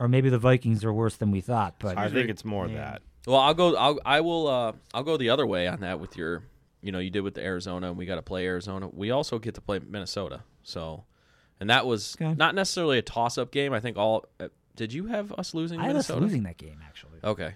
or maybe the Vikings are worse than we thought. But I think it's more Yeah. that. Well, I'll go. I'll. I will. Uh, I'll go the other way on that with your. You know, you did with the Arizona, and we got to play Arizona. We also get to play Minnesota. So, and that was Okay. not necessarily a toss-up game. I think all. Uh, did you have us losing I had us losing that game actually. Okay,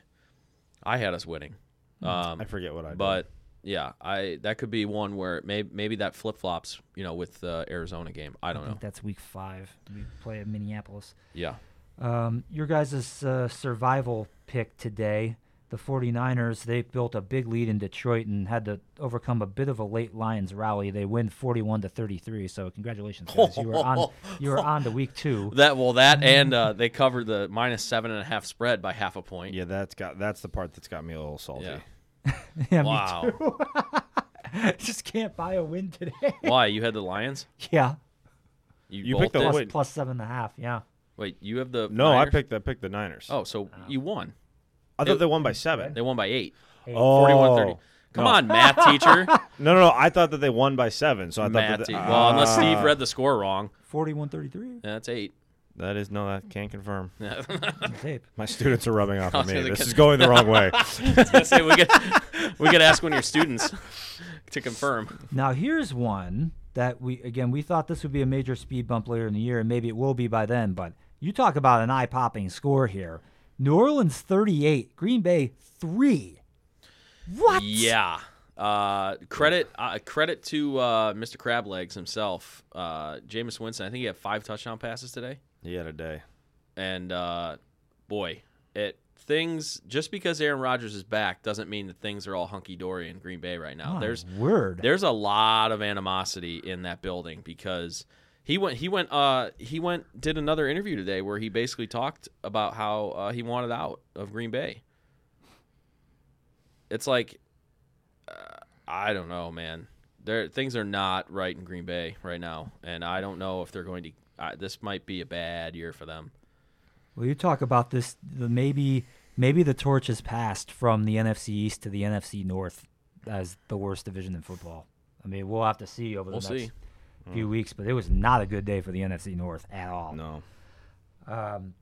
I had us winning. Um, I forget what I did. but yeah, I that could be one where maybe maybe that flip flops. You know, with the Arizona game. I I don't know. think that's week five. We play at Minneapolis. Yeah. Um, your guys' uh, survival pick today, the 49ers, they built a big lead in Detroit and had to overcome a bit of a late Lions rally. They win 41 to 33. So congratulations, guys. You were on you were on to week two. That well, that and uh, they covered the minus seven and a half spread by half a point. yeah, that's got that's the part that's got me a little salty. Yeah. yeah, Wow. too. Just can't buy a win today. Why you had the Lions? yeah. You both picked the did? Plus seven and a half. Yeah. Wait, you have the No, I picked I picked the Niners. Oh, so you won. I thought they won by seven. They won by eight. Oh, 41 30. Come no. on, math teacher. No, no, no. I thought that they won by seven. So I thought math that. te- They, well, unless Steve Ah. read the score wrong. 41 33 Yeah, that's eight. That is no, that can't confirm. Yeah. on tape. My students are rubbing off on was me. gonna This get- is going the wrong way. Say we could we could ask one of your students to confirm. Now here's one that we again we thought this would be a major speed bump later in the year, and maybe it will be by then. But you talk about an eye-popping score here: New Orleans 38, Green Bay three. What? Yeah. Uh, credit uh, credit to uh, Mr. Crab Legs himself, uh, Jameis Winston. I think he had five touchdown passes today, He had a day. and uh, boy, it things just because Aaron Rodgers is back doesn't mean that things are all hunky dory in Green Bay right now. My There's word. there's a lot of animosity in that building because he went he went uh he went did another interview today where he basically talked about how uh, he wanted out of Green Bay. It's like uh, I don't know, man. There things are not right in Green Bay right now, and I don't know if they're going to. Uh, this might be a bad year for them. Well, you talk about this. The maybe maybe the torch has passed from the NFC East to the NFC North as the worst division in football. I mean, we'll have to see over the We'll next see. Few weeks, but it was not a good day for the NFC North at all. No. Um,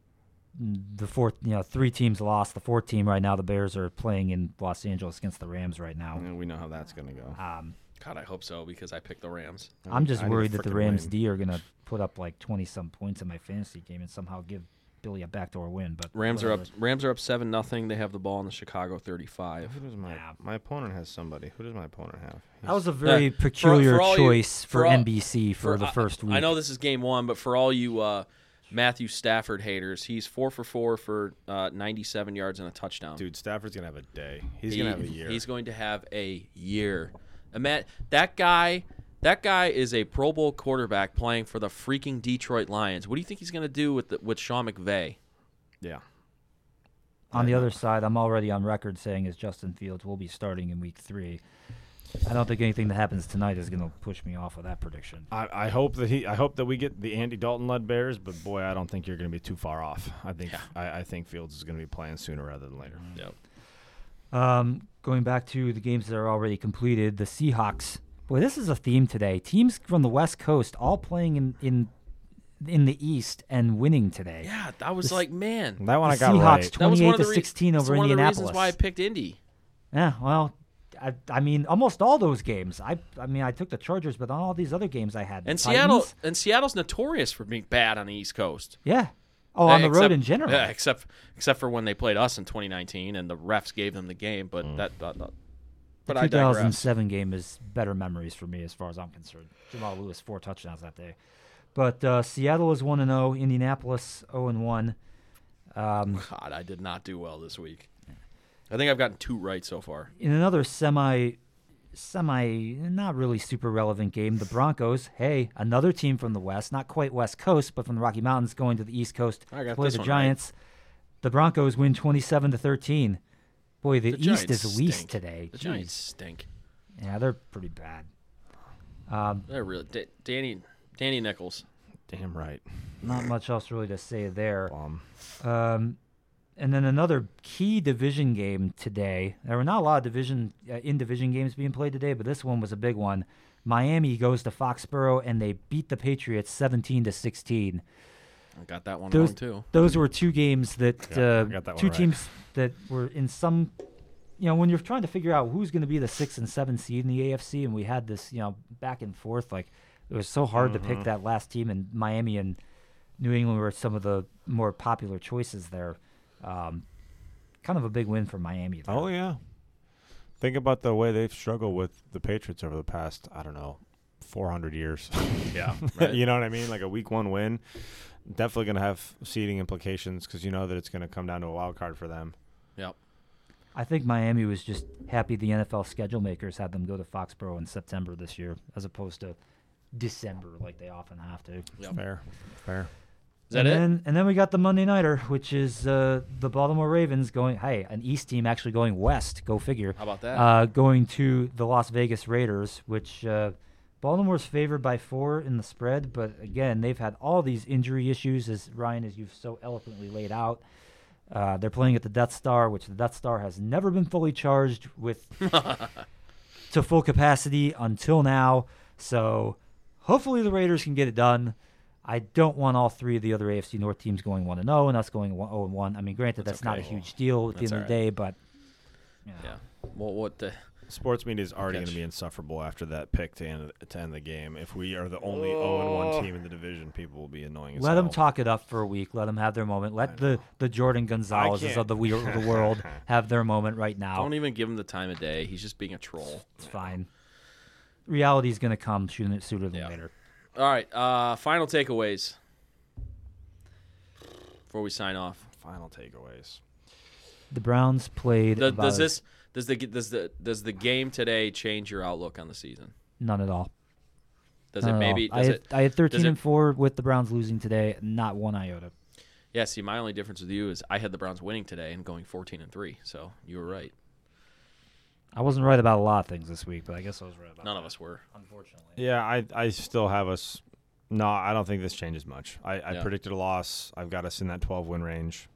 the fourth, you know, three teams lost. The fourth team right now, the Bears are playing in Los Angeles against the Rams right now. And we know how that's going to go. Um, God, I hope so because I picked the Rams. I'm just I worried that the Rams win. D are gonna put up like 20 some points in my fantasy game and somehow give Billy a backdoor win. But Rams are up. whatever. Rams are up seven nothing. They have the ball in the Chicago 35. Who does my Yeah. my opponent has somebody? Who does my opponent have? That was a very for- peculiar for all you- choice for, for all- NBC for, the I- first week. I know this is game one, but for all you uh, Matthew Stafford haters, he's four for four for uh, 97 yards and a touchdown. Dude, Stafford's gonna have a day. He's He- gonna have a year. He's going to have a year. Ima- that guy. That guy is a Pro Bowl quarterback playing for the freaking Detroit Lions. What do you think he's going to do with the, with Sean McVay? yeah. on the other side, I'm already on record saying as Justin Fields will be starting in week three. I don't think anything that happens tonight is going to push me off of that prediction. I, I hope that he. I hope that we get the Andy Dalton led Bears, but boy, I don't think you're going to be too far off. I think Yeah. I, I think Fields is going to be playing sooner rather than later. Yep. Um, going back to the games that are already completed, the Seahawks. Boy, this is a theme today. Teams from the West Coast all playing in in in the East and winning today. Yeah, I was This- like, man, That one The I got Seahawks right. that was 28 one of to the re- 16 it's over one Indianapolis. Of the reasons why I picked Indy. Yeah, well, I, I mean, almost all those games. I I mean, I took the Chargers, but on all these other games, I had the And Seattle and Seattle's notorious for being bad on the East Coast. Yeah. Oh, on Uh, the road in general. Yeah, except except for when they played us in 2019 and the refs gave them the game. But Mm. that, that, that The but digress. 2007 game is better memories for me as far as I'm concerned. Jamal Lewis four touchdowns that day. But uh, Seattle is one and zero. Indianapolis zero and one. Um, God, I did not do well this week. I think I've gotten two right so far. in another semi, semi not really super relevant game, the Broncos. Hey, another team from the West, not quite West Coast, but from the Rocky Mountains, going to the East Coast I got play the one right. Giants. The Broncos win 27 to 13. Boy, the, The East Giants is least stink. today. The Jeez. Giants stink. Yeah, they're pretty bad. Um, They're really Da- Danny Danny Nichols. Damn right. not much else really to say there. Bum. Um, and then another key division game today. There were not a lot of division uh, in division games being played today, but this one was a big one. Miami goes to Foxborough and they beat the Patriots 17 to 16. I got that one Those wrong too. those were two games that Yeah, uh, that two right. teams that were in some you know when you're trying to figure out who's going to be the 6 and 7 seed in the AFC and we had this, you know, back and forth like It was so hard to Mm-hmm. pick that last team, and Miami and New England were some of the more popular choices there. Um, kind of a big win for Miami. there. Oh yeah. Think about the way they've struggled with the Patriots over the past, I don't know, 400 years. Yeah, right. you know what I mean? Like a week one win, definitely going to have seeding implications because you know that it's going to come down to a wild card for them. Yep. I think Miami was just happy the NFL schedule makers had them go to Foxborough in September this year, as opposed to December like they often have to. Yep. Fair, fair. Is that and it? Then, and then we got the Monday nighter, which is uh, the Baltimore Ravens going. Hey, an East team actually going west. Go figure. How about that? Uh, going to the Las Vegas Raiders, which uh, Baltimore's favored by four in the spread, but again, they've had all these injury issues, as Ryan, as you've so eloquently laid out. Uh, they're playing at the Death Star, which the Death Star has never been fully charged with to full capacity until now. So hopefully the Raiders can get it done. I don't want all three of the other AFC North teams going one and zero, and us going one zero and one. I mean, granted, That's that's, not a huge deal at the That's end of the right. day, but you know. yeah. Well, what the? Sports media is already going to be insufferable after that pick to end to end the game. If we are the only 0 1 team in the division, people will be annoying. As Let them hell. talk it up for a week. Let them have their moment. Let the, the Jordan Gonzalez's of the, we- the world have their moment right now. Don't even give him the time of day. He's just being a troll. It's fine. Reality's going to come sooner, sooner than Yeah. later. All right. Uh, final takeaways before we sign off. Final takeaways. The Browns played. The, about does as- this does the does the does the game today change your outlook on the season? None at all. Does None it at all. maybe? I had, it? I had 13 it- and 4 with the Browns losing today. Not one iota. Yeah. See, my only difference with you is I had the Browns winning today and going fourteen and three. So you were right. I wasn't right about a lot of things this week, but I guess I was right about None that, of us were. Unfortunately. Yeah, I I still have us. No, I don't think this changes much. I, I Yeah. predicted a loss. I've got us in that 12 win range.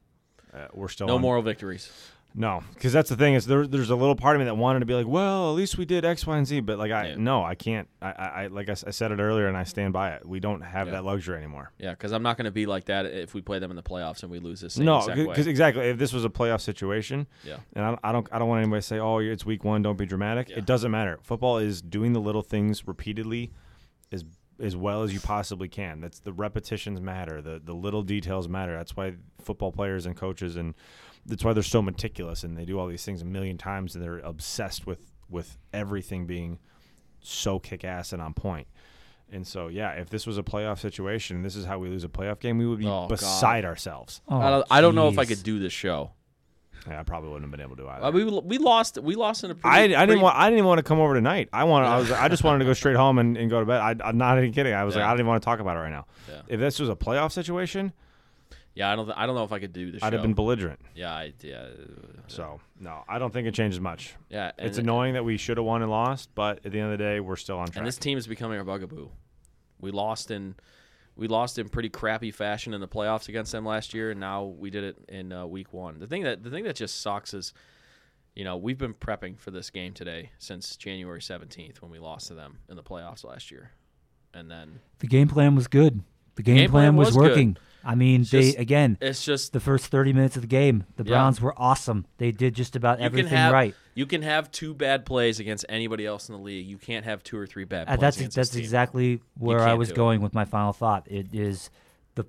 Uh, we're still No on- moral victories. No, because that's the thing is there, there's a little part of me that wanted to be like, well, at least we did X, Y, and Z. But like, I Yeah. no, I can't. I, I, like I, I said it earlier, and I stand by it. We don't have Yeah. that luxury anymore. Yeah, because I'm not going to be like that if we play them in the playoffs and we lose this no, because exactly if this was a playoff situation, Yeah. and I, don't- I don't I don't want anybody to say, oh, it's week one, don't be dramatic. Yeah. It doesn't matter. Football is doing the little things repeatedly, as as well as you possibly can. That's the repetitions matter. The the little details matter. That's why football players and coaches and that's why they're so meticulous and they do all these things a million times and they're obsessed with with everything being so kick ass and on point. And so, yeah, if this was a playoff situation, this is how we lose a playoff game, we would be Oh, God. beside ourselves. Oh, I don't, I don't know if I jeez. could do this show. Yeah, I probably wouldn't have been able to either. Uh, we we lost we lost in a I, pretty, I didn't want I didn't even want to come over tonight. I want I was I just wanted to go straight home and, and go to bed. I, I'm not even kidding. I was like Yeah. I don't even want to talk about it right now. Yeah. If this was a playoff situation, Yeah, I don't I don't know if I could do the show. I'd have been belligerent. yeah, I, yeah, So no, I don't think it changes much. yeah. It's annoying that we should have won and lost, but at the end of the day, we're still on track. And this team is becoming our bugaboo. We lost in we lost in pretty crappy fashion in the playoffs against them last year, and now we did it in uh, week one. The thing that the thing that just sucks is, you know, we've been prepping for this game today since January seventeenth when we lost to them in the playoffs last year, and then The game plan was good. The game, Game plan, plan was, was good. working. I mean, It's they just- again it's just the first 30 minutes of the game, the Yeah. Browns were awesome. They did just about you everything have right. you can have two bad plays against anybody else in the league. You can't have two or three bad Uh, plays that's that's exactly where I was do it. going with my final thought. It is the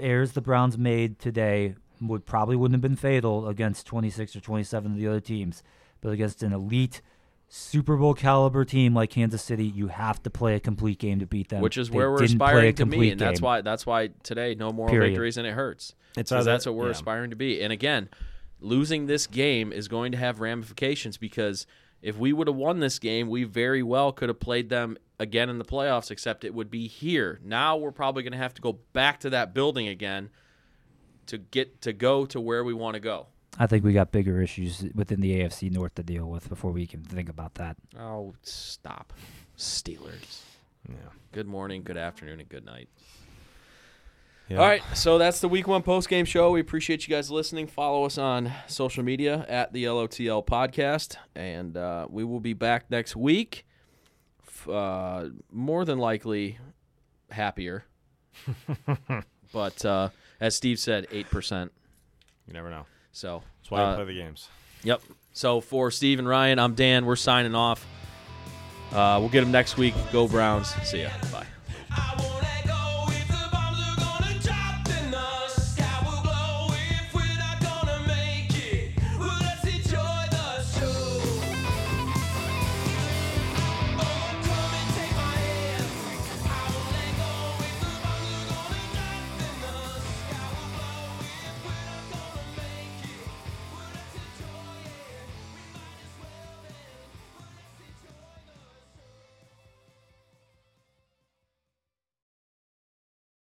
errors the Browns made today would probably wouldn't have been fatal against 26 or 27 of the other teams, but against an elite Super Bowl caliber team like Kansas City, you have to play a complete game to beat them. which is They where we're didn't play a aspiring to be, and that's game. why that's why today no moral Period. victories and it hurts. It's because either- that's what we're yeah. aspiring to be. And again, losing this game is going to have ramifications because if we would have won this game, we very well could have played them again in the playoffs. Except it would be here. Now we're probably going to have to go back to that building again to get to go to where we want to go. I think we got bigger issues within the AFC North to deal with before we can think about that. Oh, stop, Steelers. yeah. Good morning, good afternoon, and good night. Yeah. All right, so that's the week one post game show. We appreciate you guys listening. Follow us on social media at the LOTL podcast, and uh, we will be back next week. F- Uh, more than likely, happier, but uh, as Steve said, eight percent. You never know. So that's why uh, you play the games. Yep. So for Steve and Ryan, I'm Dan. We're signing off. Uh, we'll get them next week. Go Browns. See ya. Bye.